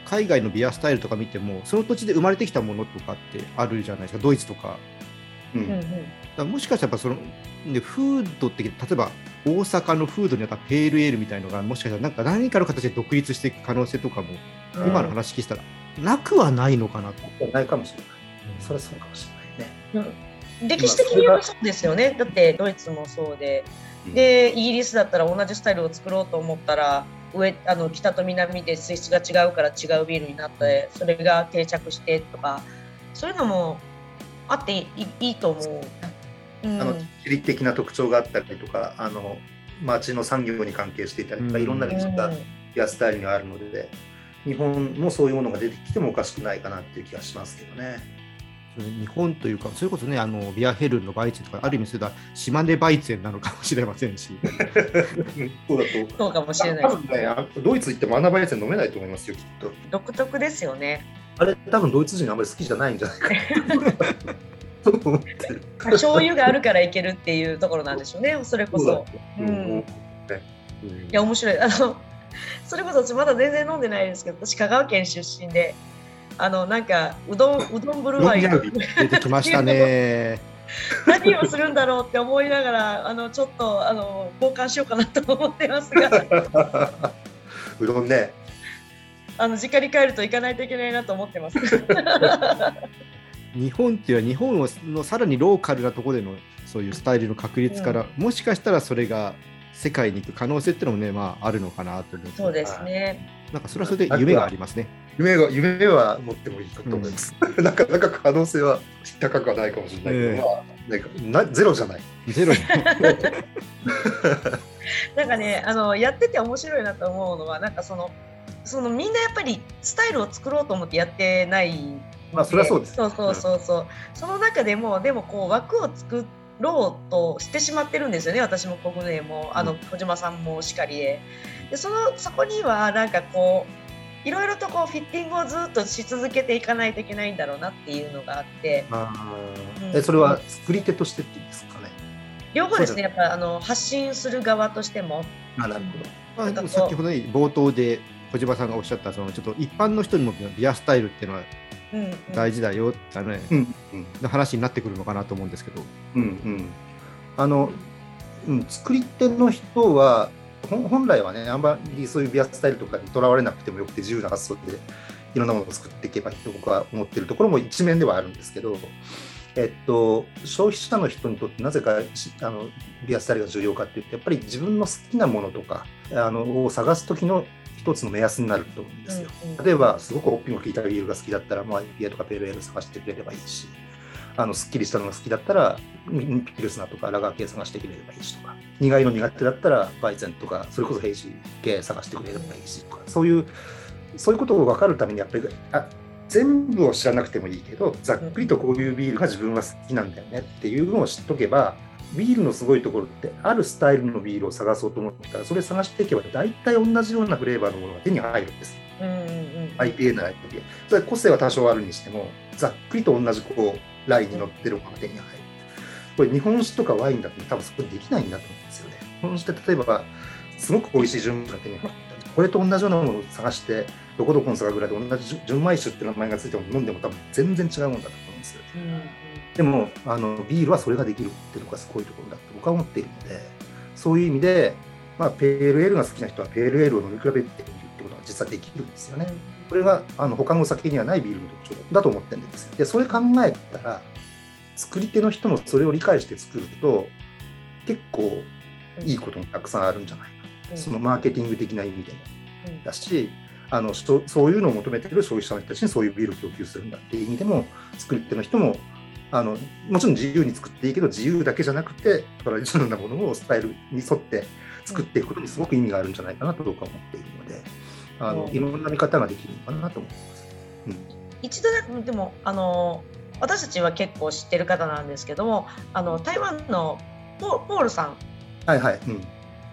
海外のビアスタイルとか見てもその土地で生まれてきたものとかってあるじゃないですか。ドイツとか。うん。うんうん。だからもしかしたらやっぱそのでフードって例えば大阪のフードにあったペールエールみたいのがもしかしたらなんか何かの形で独立していく可能性とかも、うん。今の話聞いたらなくはないのかなと。ないかもしれない。それはそうかもしれないね。歴史的にそうですよねだってドイツもそうででイギリスだったら同じスタイルを作ろうと思ったら上あの北と南で水質が違うから違うビールになってそれが定着してとかそういうのもあっていいと思う。うんあの地理的な特徴があったりとか、あの町の産業に関係していたりとか、うんいろんな歴史がビアスタイルにはあるので、日本もそういうものが出てきてもおかしくないかなっていう気がしますけどね。日本というか、それこそね、あのビアヘルンのバイツェンとか、ある意味それは島根バイツェンなのかもしれませんし、そうだと。そうかもしれないです多分ね、あドイツ行ってもアナバイセン飲めないと思いますよ、きっと。独特ですよね。あれ多分ドイツ人あんまり好きじゃないんじゃないかと 思ってる。醤油があるからいけるっていうところなんでしょうねそれこそ。うんうんいや面白いあのそれこそ私まだ全然飲んでないですけど私香川県出身であのなんかうどんうどんブルワイ出てきましたね。何をするんだろうって思いながらあのちょっとあの交換しようかなと思ってますが うどんね。あの実家に帰ると行かないといけないなと思ってます。日本っていうのは日本のさらにローカルなところでのそういうスタイルの確立から、もしかしたらそれが世界に行く可能性っていうのもね、まあ、あるのかなと思ってそうですね。なんかそれはそれで夢がありますね。夢が夢は持ってもいいかと思います。なかなか可能性は高くはないかもしれないけど、ええまあなんかなゼロじゃない。ゼロに なんかねあのやってて面白いなと思うのはなんかそのそのみんなやっぱりスタイルを作ろうと思ってやってないまあそれはそうですそうそうそうそう、その中でもでもこう枠を作ろうとしてしまってるんですよね私も国内も。あの小島さんもしかりで。でそのそこにはなんかこういろいろとこうフィッティングをずっとし続けていかないといけないんだろうなっていうのがあって。えそれは作り手としてっていいですかね？両方ですねやっぱあの発信する側としても。あなるほど。まあ、先ほどね冒頭で小島さんがおっしゃったそのちょっと一般の人にもビアスタイルっていうのはうんうん大事だよって、ねうんうんの話になってくるのかなと思うんですけど。うんうん。あの、うん、作り手の人は本来はねあんまりそういうビアスタイルとかにとらわれなくてもよくて自由な発想でいろんなものを作っていけばいいと僕は思ってるところも一面ではあるんですけど。えっと、消費者の人にとってなぜかしあのビアスタイルが重要かっていうとやっぱり自分の好きなものとかあのを探す時の一つの目安になると思うんですよ。うんうん例えばすごくホッピングが効いたビールが好きだったら、まあ、IPA とかペールエール探してくれればいいしあのすっきりしたのが好きだったらミピルスナーとかラガー系探してくれればいいしとか苦いの苦手だったらバイゼンとかそれこそヘイジー系探してくれればいいしとかそういうそういうことを分かるためにやっぱりあ全部を知らなくてもいいけどざっくりとこういうビールが自分は好きなんだよねっていうのを知っとけばビールのすごいところってあるスタイルのビールを探そうと思ったらそれ探していけば大体同じようなフレーバーのものが手に入るんです。うんうんうん IPA なら IPA。それ個性は多少あるにしても、ざっくりと同じこうラインに乗ってるものが手に入る。これ日本酒とかワインだと多分そこできないんだと思うんですよね。日本酒って例えば、すごく美味しい純米が手に入ったこれと同じようなものを探して、どこどこの酒蔵で同じ純米酒って名前がついても飲んでも多分全然違うもんだと思うんですよ。うんうんでもあのビールはそれができるっていうのがすごいところだと僕は思っているのでそういう意味で、まあ、ペールエールが好きな人はペールエールを飲み比べてみるってことが実はできるんですよね。これがあの他のお酒にはないビールの特徴だと思ってるんですよ。でそれ考えたら作り手の人もそれを理解して作ると結構いいこともたくさんあるんじゃないかうんそのマーケティング的な意味でもうんだしあのそそういうのを求めている消費者の人たちにそういうビールを供給するんだっていう意味でも作り手の人もあのもちろん自由に作っていいけど自由だけじゃなくてトラディショナルなものをスタイルに沿って作っていくことにすごく意味があるんじゃないかなと僕は思っているのであのうんいろんな見方ができるのかなと思います。うん一度だでもあの私たちは結構知ってる方なんですけどもあの台湾のポポールさんっはいはい。うん。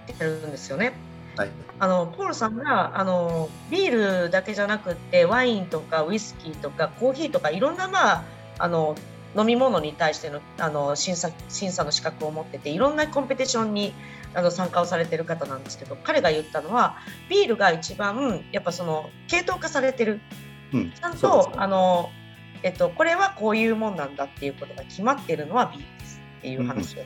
てるんですよね。はい。あのポールさんがあのビールだけじゃなくってワインとかウイスキーとかコーヒーとかいろんな、まあ、あの飲み物に対してのあの審査審査の資格を持ってていろんなコンペティションにあの参加をされてる方なんですけど彼が言ったのはビールが一番やっぱその系統化されてるうん。ちゃんとあの、えっと、これはこういうもんなんだっていうことが決まってるのはビールですっていう話を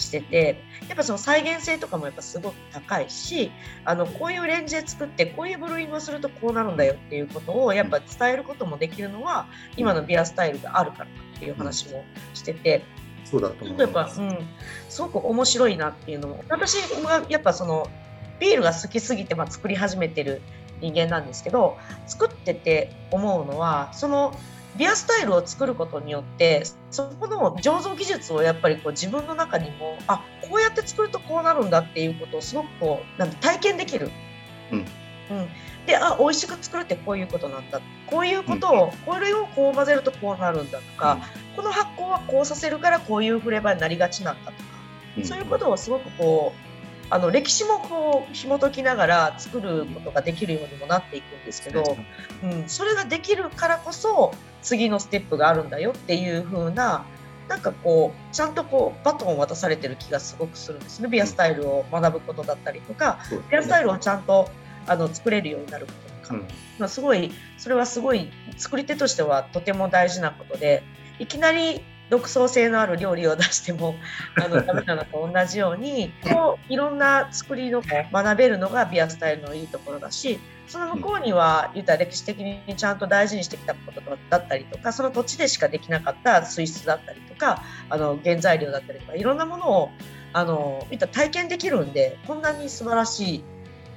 してて、やっぱその再現性とかもやっぱすごく高いしあのこういうレンジで作ってこういうブルーイングをするとこうなるんだよっていうことをやっぱ伝えることもできるのは今のビアスタイルがあるからっていう話もしてて。そうだと思ちょっとやっぱ、います。うん、すごく面白いなっていうのも私はやっぱそのビールが好きすぎてまあ作り始めてる人間なんですけど作ってて思うのはそのビアスタイルを作ることによってそこの醸造技術をやっぱりこう自分の中にもあこうやって作るとこうなるんだっていうことをすごくこうなんて体験できる。うん。うん。であ美味しく作るってこういうことなんだ。こういうことを、これをこう混ぜるとこうなるんだとか、この発酵はこうさせるからこういうフレーバーになりがちなんだとか、うん。そういうことをすごくこあの歴史もこう紐解きながら作ることができるようにもなっていくんですけど、うん、それができるからこそ次のステップがあるんだよっていう風ななんかこうちゃんとこうバトンを渡されてる気がすごくするんですね。ビアスタイルを学ぶことだったりとか、ビアスタイルをちゃんとあの作れるようになることとか、うん、まあ、すごいそれはすごい作り手としてはとても大事なことでいきなり独創性のある料理を出してもあの ダメなのと同じようにこういろんな作りの学べるのがビアスタイルのいいところだしその向こうには言ったら歴史的にちゃんと大事にしてきたことだったりとかその土地でしかできなかった水質だったりとかあの原材料だったりとかいろんなものをあの言ったら体験できるんでこんなに素晴らしい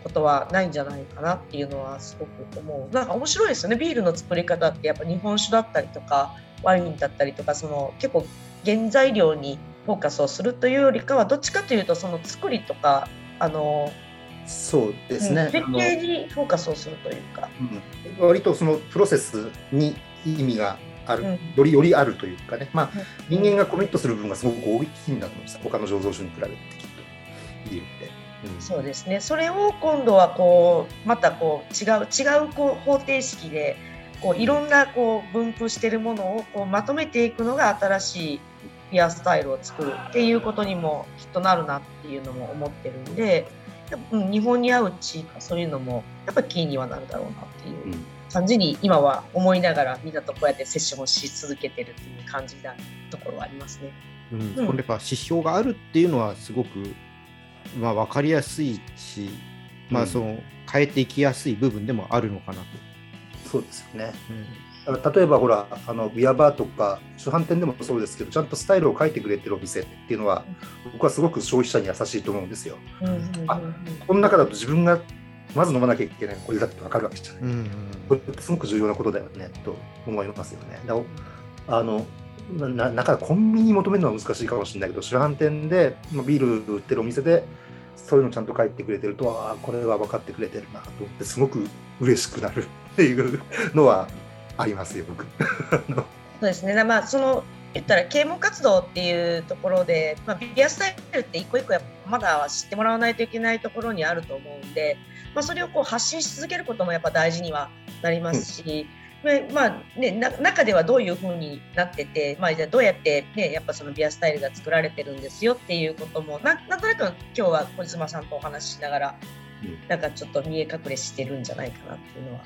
ことはないんじゃないかなっていうのはすごく思う。なんか面白いですよね。ビールの作り方ってやっぱ日本酒だったりとかワインだったりとかその結構原材料にフォーカスをするというよりかはどっちかというとその作りとかあのそうですね、設計にフォーカスをするというか、うん、割とそのプロセスに意味がある、うん、よりよりあるというかね、まあ、人間がコミットする部分がすごく大きいんだと思います。他の醸造所に比べてきっとビールって。うん、そうですね。それを今度はこうまたこう違う違うこう方程式でこういろんなこう分布しているものをこうまとめていくのが新しいピアスタイルを作るっていうことにもきっとなるなっていうのも思ってるんで、うん、日本に合う地域そういうのもやっぱキーにはなるだろうなっていう感じに今は思いながらみんなとこうやってセッションをし続けてるっていう感じなところはありますね。うん、うん、これやっぱ指標があるっていうのはすごく、まあ、分かりやすいし、まあ、その変えていきやすい部分でもあるのかなと。そうですよね。うん、例えばほらあのビアバーとか主販店でもそうですけどちゃんとスタイルを書いてくれてるお店っていうのは僕はすごく消費者に優しいと思うんですよ。あこの中だと自分がまず飲まなきゃいけないこれだって分かるわけじゃない。うんうん、これってすごく重要なことだよねと思いますよね。だあのななかコンビニ求めるのは難しいかもしれないけど主販店で、まあ、ビール売ってるお店でそういうのちゃんと書いてくれてるとああこれは分かってくれてるなと思ってすごく嬉しくなるっていうのはありますよ、僕。そうですね、まあ、その言ったら啓蒙活動っていうところで、まあ、ビアスタイルって一個一個やまだ知ってもらわないといけないところにあると思うんで、まあ、それをこう発信し続けることもやっぱ大事にはなりますし、うん、まあね、中ではどういうふうになってて、まあ、じゃあどうやって、ね、やっぱそのビアスタイルが作られてるんですよっていうこともななんとなく今日は小島さんとお話ししながら、うん、なんかちょっと見え隠れしてるんじゃないかなっていうのは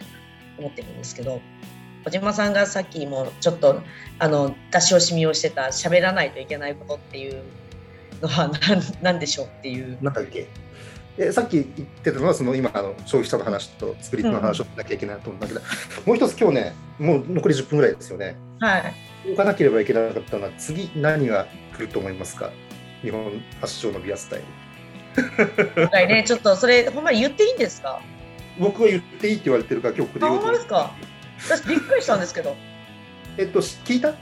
思ってるんですけど小島さんがさっきもちょっとあの出し惜しみをしてた喋らないといけないことっていうのは 何何でしょうっていう。なんだっけ？えさっき言ってたのはその今あの消費者の話と作り手の話をしなきゃいけないと思うんだけど、うん、もう一つ今日ねもう残り10分ぐらいですよね。はい。動かなければいけなかったのは次何が来ると思いますか？日本発祥のビアスタイル。今回ねちょっとそれほんまに言っていいんですか？僕は言っていいって言われてるから今日ここで言うと。ですか？私びっくりしたんですけど。えっと聞いた？い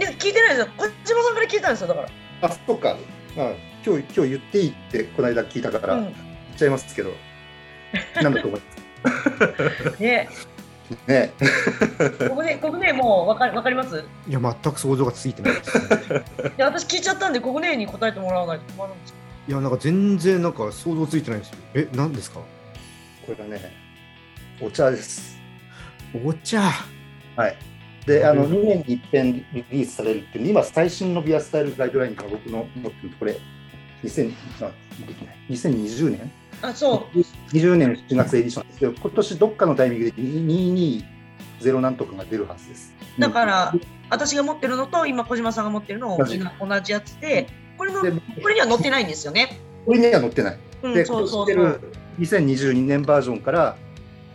や聞いてないですよ。小島さんから聞いたんですよだから。あそっか。まあ今日今日言っていいってこの間聞いたから、言っちゃいますけど、なんだと思います？ね。ね。ここね、ここね、もうわかわかります？いや、全く想像がついてないです、ね。いや、私聞いちゃったんで、ここねに答えてもらわないと困るんですいや、なんか全然なんか想像ついてないんですよ。え、何ですか？これがね、お茶です。お茶はい。で、あの、2年に一遍リリースされるっていう、今最新のビアスタイルガイドラインが僕の持ってると、これ、2000あできない2020年？あ、そう。20年7月エディションですけど、今年どっかのタイミングで220なんとかが出るはずです。だから、私が持ってるのと、今、小島さんが持ってるの同じ同じやつで、これのこれには載ってないんですよね。これには載ってない。うん、で、そうそうそう2022年バージョンから、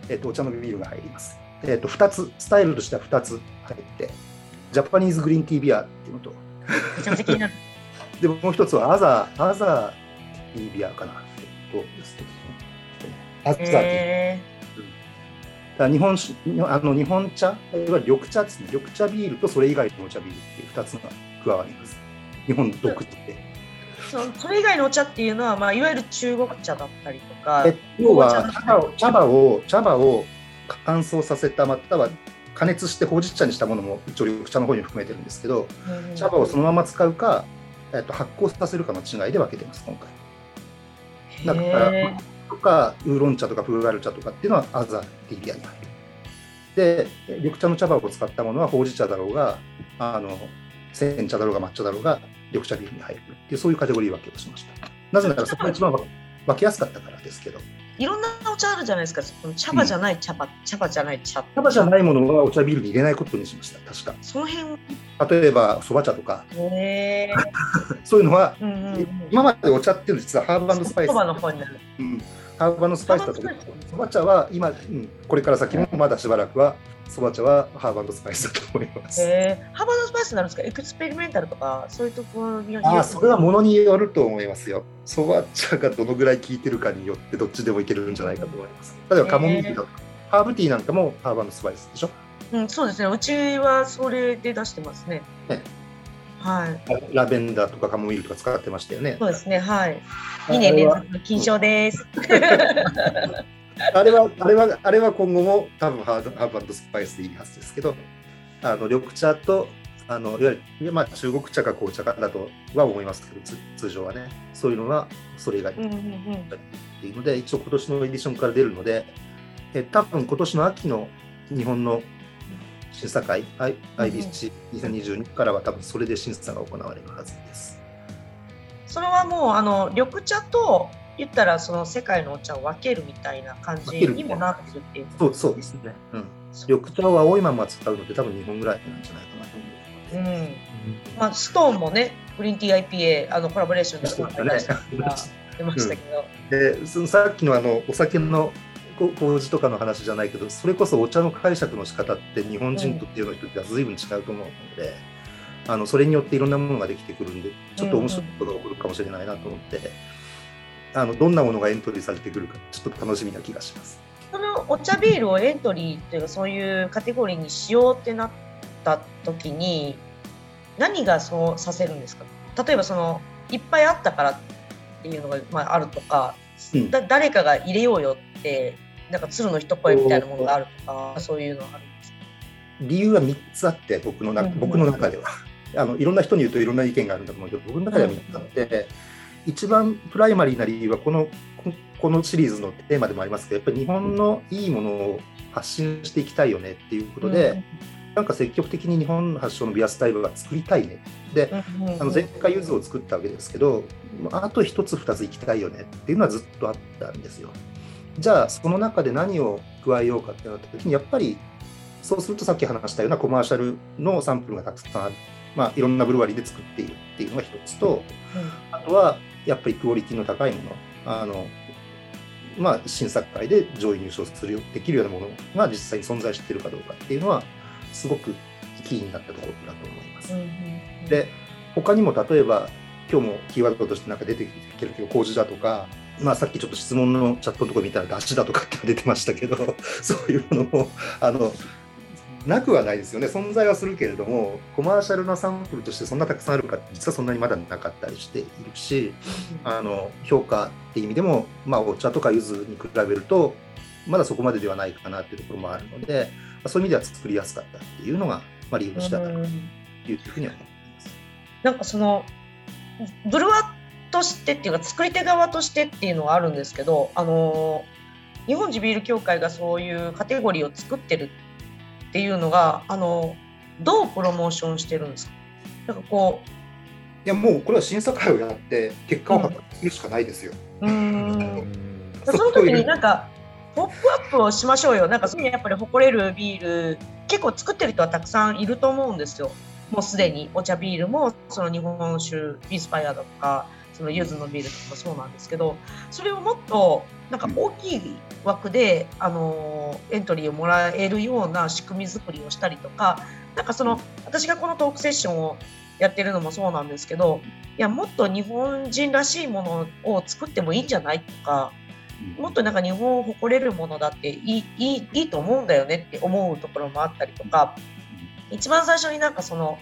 えっと、お茶のビールが入ります。えっと、2つ、スタイルとしては2つ入って、ジャパニーズグリーンティービアっていうのと、めちゃめちゃ気になる。で、もう一つはアザー、アザーティービアかな。えっと、ですね。アザーティー。だ日本あの日本茶、いわゆる緑茶ですね、緑茶ビールとそれ以外のお茶ビールっていう2つが加わります。日本独自で。そそれ以外のお茶っていうのは、まあ、いわゆる中国茶だったりとか。要は茶葉を茶葉を茶葉を乾燥させたまたは加熱してほうじ茶にしたものも一応緑茶の方に含めてるんですけど、うん、茶葉をそのまま使うか、えっと、発酵させるかの違いで分けてます今回。だからとかウーロン茶とかプーガル茶とかっていうのはアザーってエリアに入る。で緑茶の茶葉を使ったものはほうじ茶だろうがあの煎茶だろうが抹茶だろうが緑茶ビールに入るっていうそういうカテゴリー分けをしました。なぜならそこが一番分けやすかったからですけど。いろんなお茶あるじゃないですか。茶葉じゃない茶葉、うん、茶葉じゃない茶。茶葉じゃないものはお茶ビールに入れないことにしました。確か。その辺。例えばそば茶とか。そういうのは、うんうんうん、今までお茶っていうのは実はハーブスパイス。そばの方になる。うん。ハーブスパイスだとそば茶は今、うん、これから先もまだしばらくはそば茶はハーブスパイスだと思います。えー、ハーブスパイスなんですか？エクスペリメンタルとかそういうところにあそれはものによると思いますよ。そば茶がどのぐらい効いてるかによってどっちでもいけるんじゃないかと思います。例えばカモミールとか、えー、ハーブティーなんかもハーブスパイスでしょ？うん、そうですね。うちはそれで出してますね。ねはい。ラベンダーとかカモミールとか使ってましたよね。そうですね。はい。2年連続金賞です。あれは、あれは、あれは今後も多分ハーハーブスパイスでいいはずですけど、あの緑茶と、あのいわゆる、まあ、中国茶か紅茶かだとは思いますけど、通常はね、そういうのはそれ以外にっていうので、一応今年のエディションから出るので、え多分今年の秋の日本の審査会、IBC2022 からは多分それで審査が行われるはずです。それはもうあの緑茶と言ったらその世界のお茶を分けるみたいな感じにもなってるっていうそうそうですね、うん、緑茶を青いまま使うのって多分日本ぐらいなんじゃないかなと思う、うん。まあ、ストーンもねグリーンティー IPA あのコラボレーションで出ましたけど、うん、でそのさっきのあのお酒の麹とかの話じゃないけどそれこそお茶の解釈の仕方って日本人とっていうの人っては随分違うと思うので、あのそれによっていろんなものができてくるんでちょっと面白いことが起こるかもしれないなと思って。あのどんなものがエントリーされてくるかちょっと楽しみな気がします。そのお茶ビールをエントリーというかそういうカテゴリーにしようってなった時に何がそうさせるんですか？例えばそのいっぱいあったからっていうのが、まあ、あるとか、うん、だ誰かが入れようよってなんか鶴の一声みたいなものがあるとかそういうのはあるんですか？理由は3つあって僕の中,、僕の中ではあのいろんな人に言うといろんな意見があるんだと思うけど僕の中では3つあって。うん一番プライマリーな理由はこのこのシリーズのテーマでもありますけどやっぱり日本のいいものを発信していきたいよねっていうことで、うん、なんか積極的に日本発祥のビアスタイルは作りたいね。で、あの前回ゆずを作ったわけですけどあと1つ2つ行きたいよねっていうのはずっとあったんですよ。じゃあその中で何を加えようかってなった時にやっぱりそうするとさっき話したようなコマーシャルのサンプルがたくさんある、まあ、いろんなブルワリーで作っているっていうのが一つと、あとはやっぱりクオリティの高いものあの、まあ、審査会で上位入賞するできるようなものが実際に存在しているかどうかっていうのはすごくキーになったところだと思います。で他にも例えば今日もキーワードとしてなんか出てきてるけど麹だとか、まあ、さっきちょっと質問のチャットのところ見たら出汁だとかって出てましたけど そういうものもあのなくはないですよね存在はするけれどもコマーシャルなサンプルとしてそんなたくさんあるか実はそんなにまだなかったりしているしあの評価っていう意味でも、まあ、お茶とか柚子に比べるとまだそこまでではないかなっていうところもあるので、まあ、そういう意味では作りやすかったっていうのが、まあ、理由としてはというふうには思います。なんかそのブルワとしてっていうか作り手側としてっていうのはあるんですけどあの日本地ビール協会がそういうカテゴリーを作ってるっていうのがあのどうプロモーションしてるんですか？なんかこういやもうこれは審査会をやって結果を発表するしかないですよ。うん、その時になんかポップアップをしましょうよ。なんかそういうやっぱり誇れるビール結構作ってる人はたくさんいると思うんですよ。もうすでに。お茶ビールもその日本酒インスパイアだとかその柚子のビールとかもそうなんですけどそれをもっとなんか大きい枠で、あのエントリーをもらえるような仕組み作りをしたりとかなんかその私がこのトークセッションをやってるのもそうなんですけどいやもっと日本人らしいものを作ってもいいんじゃないとかもっとなんか日本を誇れるものだっていいいいいいと思うんだよねって思うところもあったりとか一番最初になんかその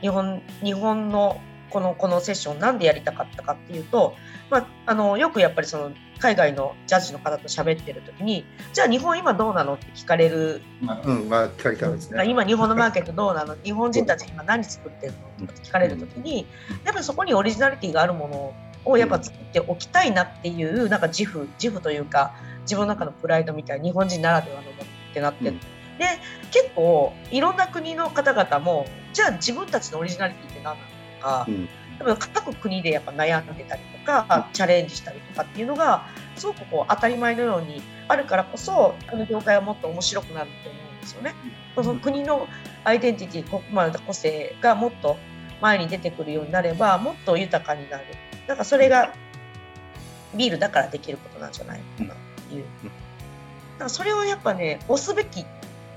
日本日本のこのこのセッションなんでやりたかったかっていうと、まあ、あのよくやっぱりその海外のジャッジの方と喋ってる時にじゃあ日本今どうなのって聞かれる、まあ、うんまあね。今日本のマーケットどうなの？日本人たち今何作ってるの？って聞かれる時にやっぱりそこにオリジナリティがあるものをやっぱ作っておきたいなっていうなんか自負自負というか自分の中のプライドみたいな日本人ならではのものってなって、うん、で結構いろんな国の方々もじゃあ自分たちのオリジナリティって何なの？か、うん、多分各国でやっぱ悩んでたりとか、チャレンジしたりとかっていうのがすごくこう当たり前のようにあるからこそこの業界はもっと面白くなると思うんですよね。その国のアイデンティティ、まあ、個性がもっと前に出てくるようになればもっと豊かになる。だからそれがビールだからできることなんじゃないかなっていう。だからそれをやっぱね押すべき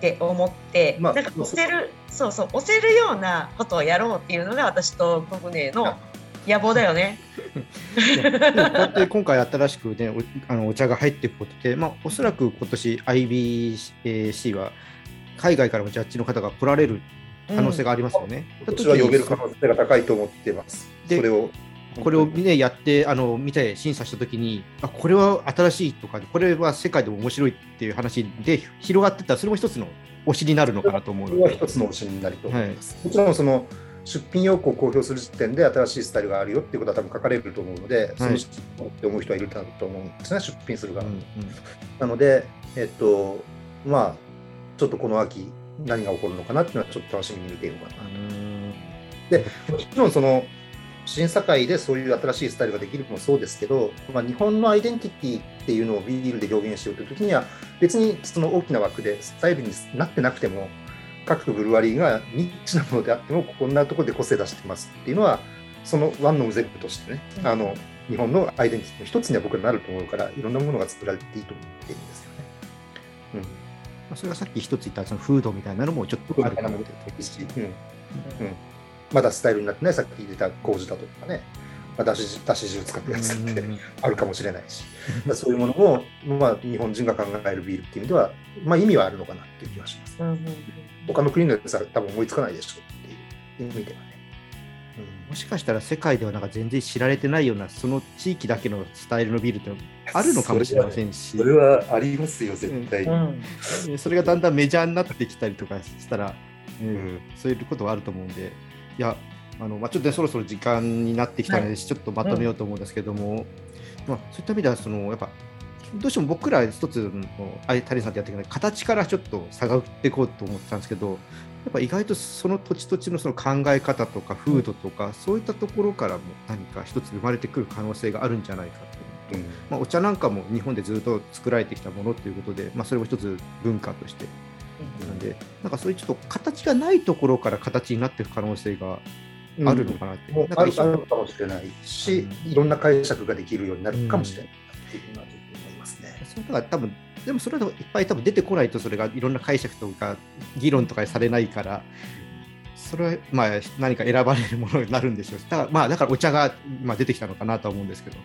って思って、まあ、なんか押せるそうそう押せるようなことをやろうっていうのが私と国ネの野望だよね。こうやって今回新しくねおあのお茶が入っていくことで、まあ、おそらく今年 IBC は海外からもジャッジの方が来られる可能性がありますよね。うん、私は呼べる可能性が高いと思ってます。それをこれを、ね、やってあの見て審査したときにあこれは新しいとかこれは世界でも面白いっていう話で広がってったらそれも一つの推しになるのかなと思うそれは一つの推しになると思います。はい、もちろんその出品要項を公表する時点で新しいスタイルがあるよっていうことは多分書かれると思うので、そのって思う人はいると思うんですね、出品する側、うんうん、なので、えっと、まあ、ちょっとこの秋、何が起こるのかなっていうのはちょっと楽しみに見ているかな。と。でもちろんその審査会でそういう新しいスタイルができるのもそうですけど、まあ、日本のアイデンティティっていうのをビールで表現しようというときには別にその大きな枠でスタイルになってなくても各ブルワリーがニッチなものであってもこんなところで個性出してますっていうのはそのワンのゼップとしてね、うん、あの日本のアイデンティティの一つには僕はなると思うからいろんなものが作られていいと思っているんですよね。うん、それがさっき一つ言ったそのフードみたいなのもちょっとあると思うし、うん。うん、まだスタイルになってないさっき言ってた麹だとかね、まあ、だしだし汁使ったやつってあるかもしれないし、そういうものも、まあ、日本人が考えるビールっていう意味では、まあ、意味はあるのかなっていう気がします。他の国のやつは多分思いつかないでしょっていう意味ではね。うん、もしかしたら世界ではなんか全然知られてないようなその地域だけのスタイルのビールってあるのかもしれませんし。それはありますよ絶対、うん。うん、それがだんだんメジャーになってきたりとかしたら、うん、そういうことはあると思うんで。いやあのまあ、ちょっと、ね、そろそろ時間になってきたので、はい、ちょっとまとめようと思うんですけども、まあ、そういった意味ではそのやっぱどうしても僕ら一つの谷さんとやっていく形からちょっと下がっていこうと思ってたんですけどやっぱ意外とその土地土地のその考え方とか風土とか、そういったところからも何か一つ生まれてくる可能性があるんじゃないかとう。ん、まあ、お茶なんかも日本でずっと作られてきたものということで、まあ、それも一つ文化としてなんでなんかそういうちょっと形がないところから形になっていく可能性があるのかなって。うん、あるかもしれないし、いろんな解釈ができるようになるかもしれないっていうのは思いますね。それだから多分でもそれはいっぱい多分出てこないとそれがいろんな解釈とか議論とかされないから。それはまあ何か選ばれるものになるんでしょうだからまあだからお茶がまあ出てきたのかなと思うんですけど。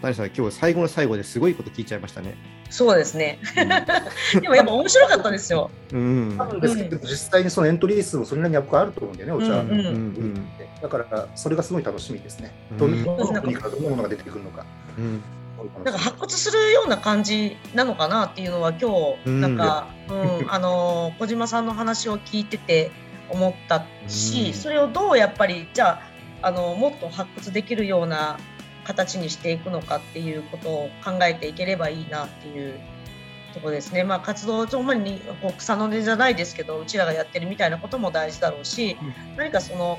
谷さん、今日最後の最後ですごいこと聞いちゃいましたね。そうですね。うん、でもやっぱ面白かったですよ。うん。多分ですけど、実際にそのエントリー数もそれなりにやっぱあると思うんだよね、お茶。うんうん、だから、それがすごい楽しみですね。どんな国からどんなものが出てくるのか。うんなんか発掘するような感じなのかなっていうのは今日なんか、うん、うん、あの小島さんの話を聞いてて思ったし、うん、それをどうやっぱりじゃああのもっと発掘できるような形にしていくのかっていうことを考えていければいいなっていうとこですね。まあ、活動上にこう草の根じゃないですけどうちらがやってるみたいなことも大事だろうし、うん、何かその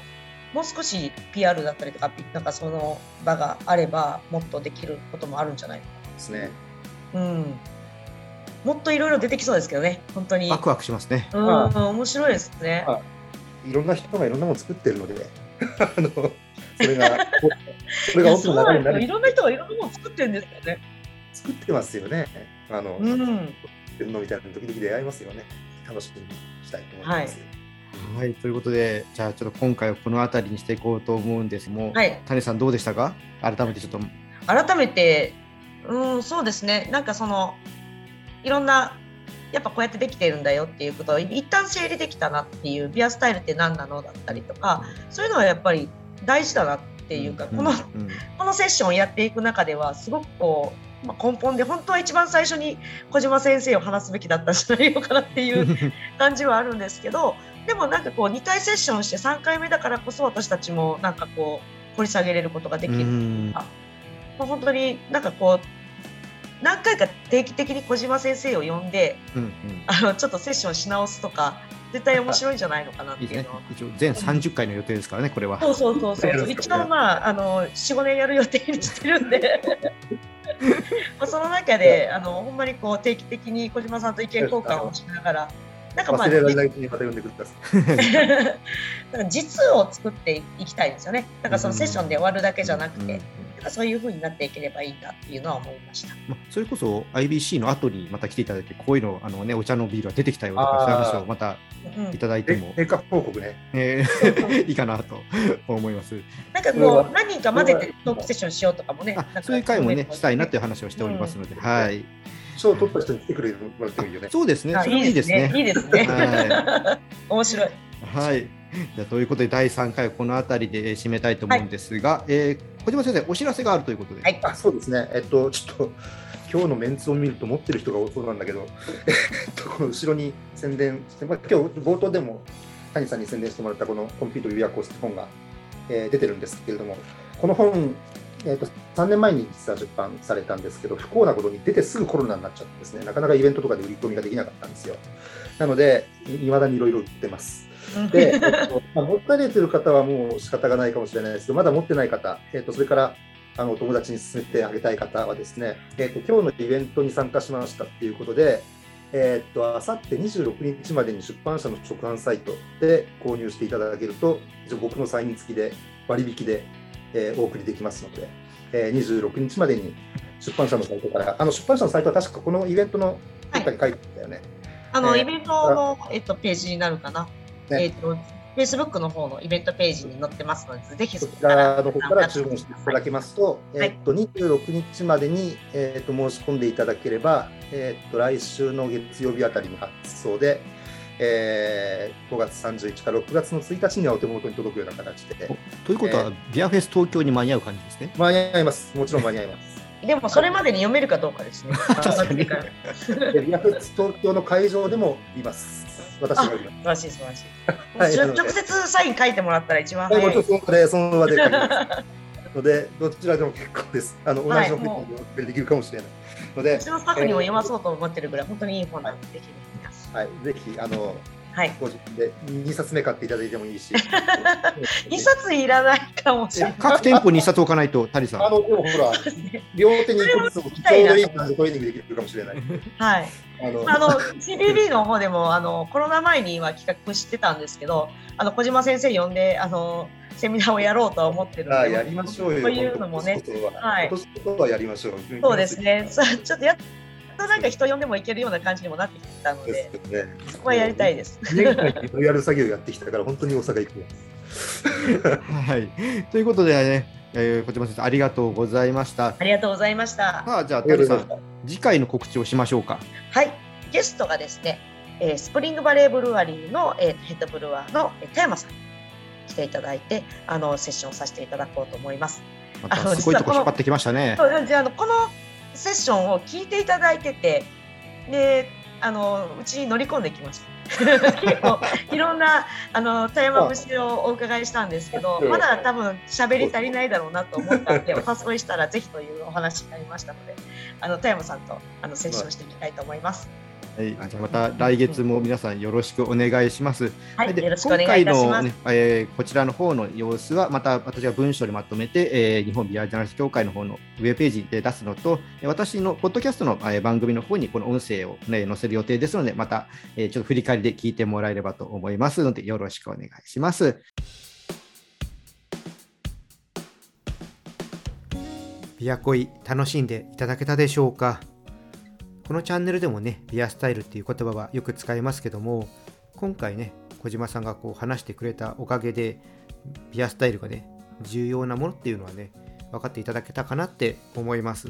もう少し PR だったりとかなんかその場があればもっとできることもあるんじゃない？かですね。うん。もっといろいろ出てきそうですけどね、本当に。ワクワクしますね。うん、面白いですね。いろんな人がいろんなもの作ってるので、あのそれが、それが大きな流れになる。いろんな人がいろんなもの作ってるんですよね。作ってますよね。あの、うん、のみたいな時々出会いますよね。楽しみにしたいと思います。はい、はい、ということで、じゃあちょっと今回はこの辺りにしていこうと思うんですも、はい、谷さんどうでしたか？改めてちょっと。改めて、うん、そうですね。なんかその、いろんなやっぱこうやってできてるんだよっていうことを一旦整理できたなっていうビアスタイルって何なのだったりとかそういうのはやっぱり大事だなっていうか、この、このセッションをやっていく中ではすごくこう、まあ、根本で本当は一番最初に小島先生を話すべきだったんじゃないのかなっていう 感じはあるんですけどでもなんかこう2回セッションして3回目だからこそ私たちもなんかこう掘り下げれることができるまあ、本当になんかこう何回か定期的に小島先生を呼んで、うんうん、あのちょっとセッションし直すとか絶対面白いんじゃないのかなっていうのは。いいね、一応全30回の予定ですからね、これは。そうそうそうそう。一応まああの4、5年やる予定にしてるんで まあその中であのほんまにこう定期的に小島さんと意見交換をしながら。なんかまあ、忘れられないうちにまた呼んでください。実を作っていきたいですよね。だからそのセッションで終わるだけじゃなくて、そういうふうになっていければいいなっていうのは思いました。まあ、それこそ IBC の後にまた来ていただいて、こういうの、あのね、お茶のビールが出てきたよとか、そういう話をまたいただいても、成果報告ね、えー、いいかなと思います。なんかこう、何人か混ぜてトークセッションしようとかもね、そういう会もね、したいなっていう話をしておりますので、うん、はい。賞を取った人に来てくれるもらってもいいよね。そうですね。いいですね。いいですね。はい、面白い。はい。じゃということで第3回この辺りで締めたいと思うんですが、はい、えー、小島先生お知らせがあるということで、はい、あそうですねえっとちょっと今日のメンツを見ると持ってる人が多そうなんだけど、えっと、この後ろに宣伝して、まあ、今日冒頭でも谷さんに宣伝してもらったこのコンピュート・ウィアコースって本が、えー、出てるんですけれどもこの本えーと、3年前に実は出版されたんですけど、不幸なことに出てすぐコロナになっちゃってですね、なかなかイベントとかで売り込みができなかったんですよ。なので、いまだにいろいろ売ってます。で、えっとまあ、持たれてる方はもう仕方がないかもしれないですけど、まだ持ってない方、えっと、それからあのお友達に勧めてあげたい方はですね、えっと、今日のイベントに参加しましたっていうことで、えっと、あさって26日までに出版社の直販サイトで購入していただけると、僕のサイン付きで割引で、えー、お送りできますので、えー、26日までに出版社のサイトから、あの出版社のサイトは確かこのイベントの中に書いてたよね。はい、あの、えー、イベントの、えっと、ページになるかな。ね、えっ、ー、と、Facebook の方のイベントページに載ってますので、ぜひそちらの方から注文していただけますと、はい、えっ、と、26日までに、えっ、と、申し込んでいただければ、えっ、と、来週の月曜日あたりに発送で、えー、5月31から6月の1日にはお手元に届くような形で。ということは、えー、ビアフェス東京に間に合う感じですね？間に合います。もちろん間に合います。でもそれまでに読めるかどうかですね。確かに。ビアフェス東京の会場でもいます。私が。素晴らしい、素晴らししい。はい、直接サイン書いてもらったら一番早い。はい、そで、その場で書きます。ので、どちらでも結構です。あの、同じの本でできるかもしれない。ので、うちのスタッフにも読まそうと思ってるぐらい、本当にいい本なんでできる。はい、ぜひ、あの、はい、個人で2冊目買っていただいてもいいし。2冊いらないかもしれない。各店舗2冊置かないと、谷さん。あの、でもほら、両手に1個ずつちょうどいい感じでトレーニングできるかもしれない。はい。あの、あの CBB の方でも、あの、コロナ前には企画してたんですけど、あの、小島先生呼んで、あの、セミナーをやろうとは思ってるので、あやりましょうよ。そういうのもね、はい。今年こはやりましょう。そうですね。ちょっとやとなんか人呼んでもいけるような感じにもなってきたので、ね、そこはやりたいです。やる作業やってきたから、本当に大阪行くはい、ということでね、えー、小島先生ありがとうございました。ありがとうございました。さあじゃあ谷さん次回の告知をしましょうか。はい、ゲストがですね、えー、スプリングバレーブルワリーの、えー、ヘッドブルワーの、えー、田山さんに来ていただいて、あのセッションさせていただこうと思います。またすごいとこ引っ張ってきましたね。じゃあのこのセッションを聞いていただいててであのうちに乗り込んできました。結構いろんなあの田山節をお伺いしたんですけどまだ多分喋り足りないだろうなと思ったんでお誘いしたらぜひというお話になりましたのであの田山さんとあのセッションしていきたいと思います。はい、じゃまた来月も皆さんよろしくお願いします。はい、でよろしくお願いいたします。ね、えー、こちらの方の様子はまた私が文章にまとめて、えー、日本ビアジャーナリスト協会の方のウェブページで出すのと、私のポッドキャストの、えー、番組の方にこの音声を、ね、載せる予定ですので、また、えー、ちょっと振り返りで聞いてもらえればと思いますので、よろしくお願いします。ビアコイ楽しんでいただけたでしょうか？このチャンネルでもね、ビアスタイルっていう言葉はよく使いますけども、今回ね、小島さんがこう話してくれたおかげで、ビアスタイルがね、重要なものっていうのはね、分かっていただけたかなって思います。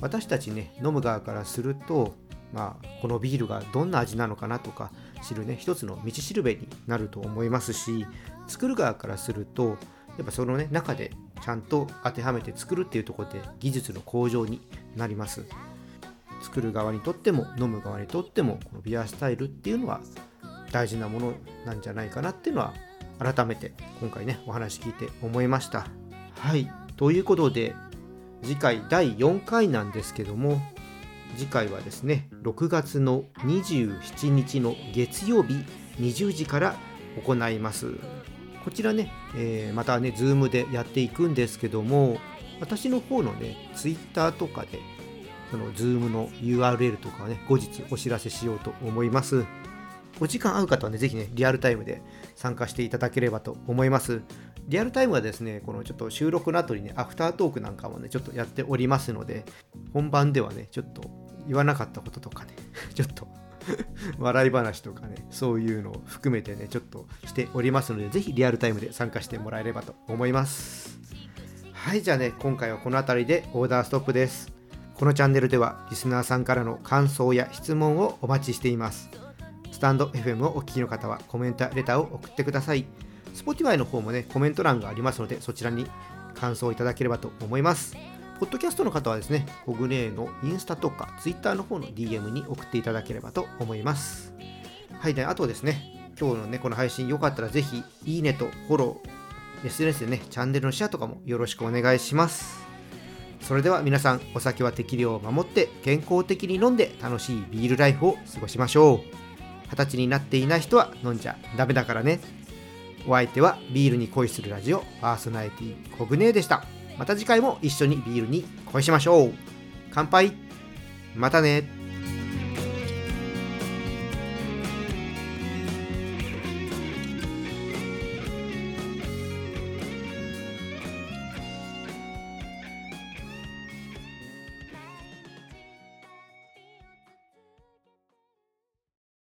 私たちね、飲む側からすると、まあ、このビールがどんな味なのかなとか知るね、一つの道しるべになると思いますし、作る側からすると、やっぱそのね、中でちゃんと当てはめて作るっていうところで技術の向上になります。作る側にとっても飲む側にとってもこのビアスタイルっていうのは大事なものなんじゃないかなっていうのは改めて今回ねお話聞いて思いました。はいということで次回第4回なんですけども次回はですね6月の27日の月曜日20時から行いますこちらね、えー、またね Zoom でやっていくんですけども私の方のね Twitter とかでその Zoom の URL とかをね後日お知らせしようと思いますお時間合う方はね、ぜひね、リアルタイムで参加していただければと思います。リアルタイムはですね、このちょっと収録の後にね、アフタートークなんかもね、ちょっとやっておりますので、本番ではね、ちょっと言わなかったこととかね、ちょっと 笑い話とかね、そういうのを含めてね、ちょっとしておりますので、ぜひリアルタイムで参加してもらえればと思います。はい、じゃあね、今回はこの辺りでオーダーストップです。このチャンネルではリスナーさんからの感想や質問をお待ちしています。スタンド FM をお聞きの方はコメントやレターを送ってください。Spotify の方もね、コメント欄がありますので、そちらに感想をいただければと思います。ポッドキャストの方はですね、コグネーのインスタとか Twitter の方の DM に送っていただければと思います。はい、で、あとですね、今日のね、この配信よかったらぜひ、いいねとフォロー、SNS でね、チャンネルのシェアとかもよろしくお願いします。それでは皆さん、お酒は適量を守って健康的に飲んで楽しいビールライフを過ごしましょう。二十歳になっていない人は飲んじゃダメだからね。お相手はビールに恋するラジオパーソナリティコグネーでした。また次回も一緒にビールに恋しましょう。乾杯またね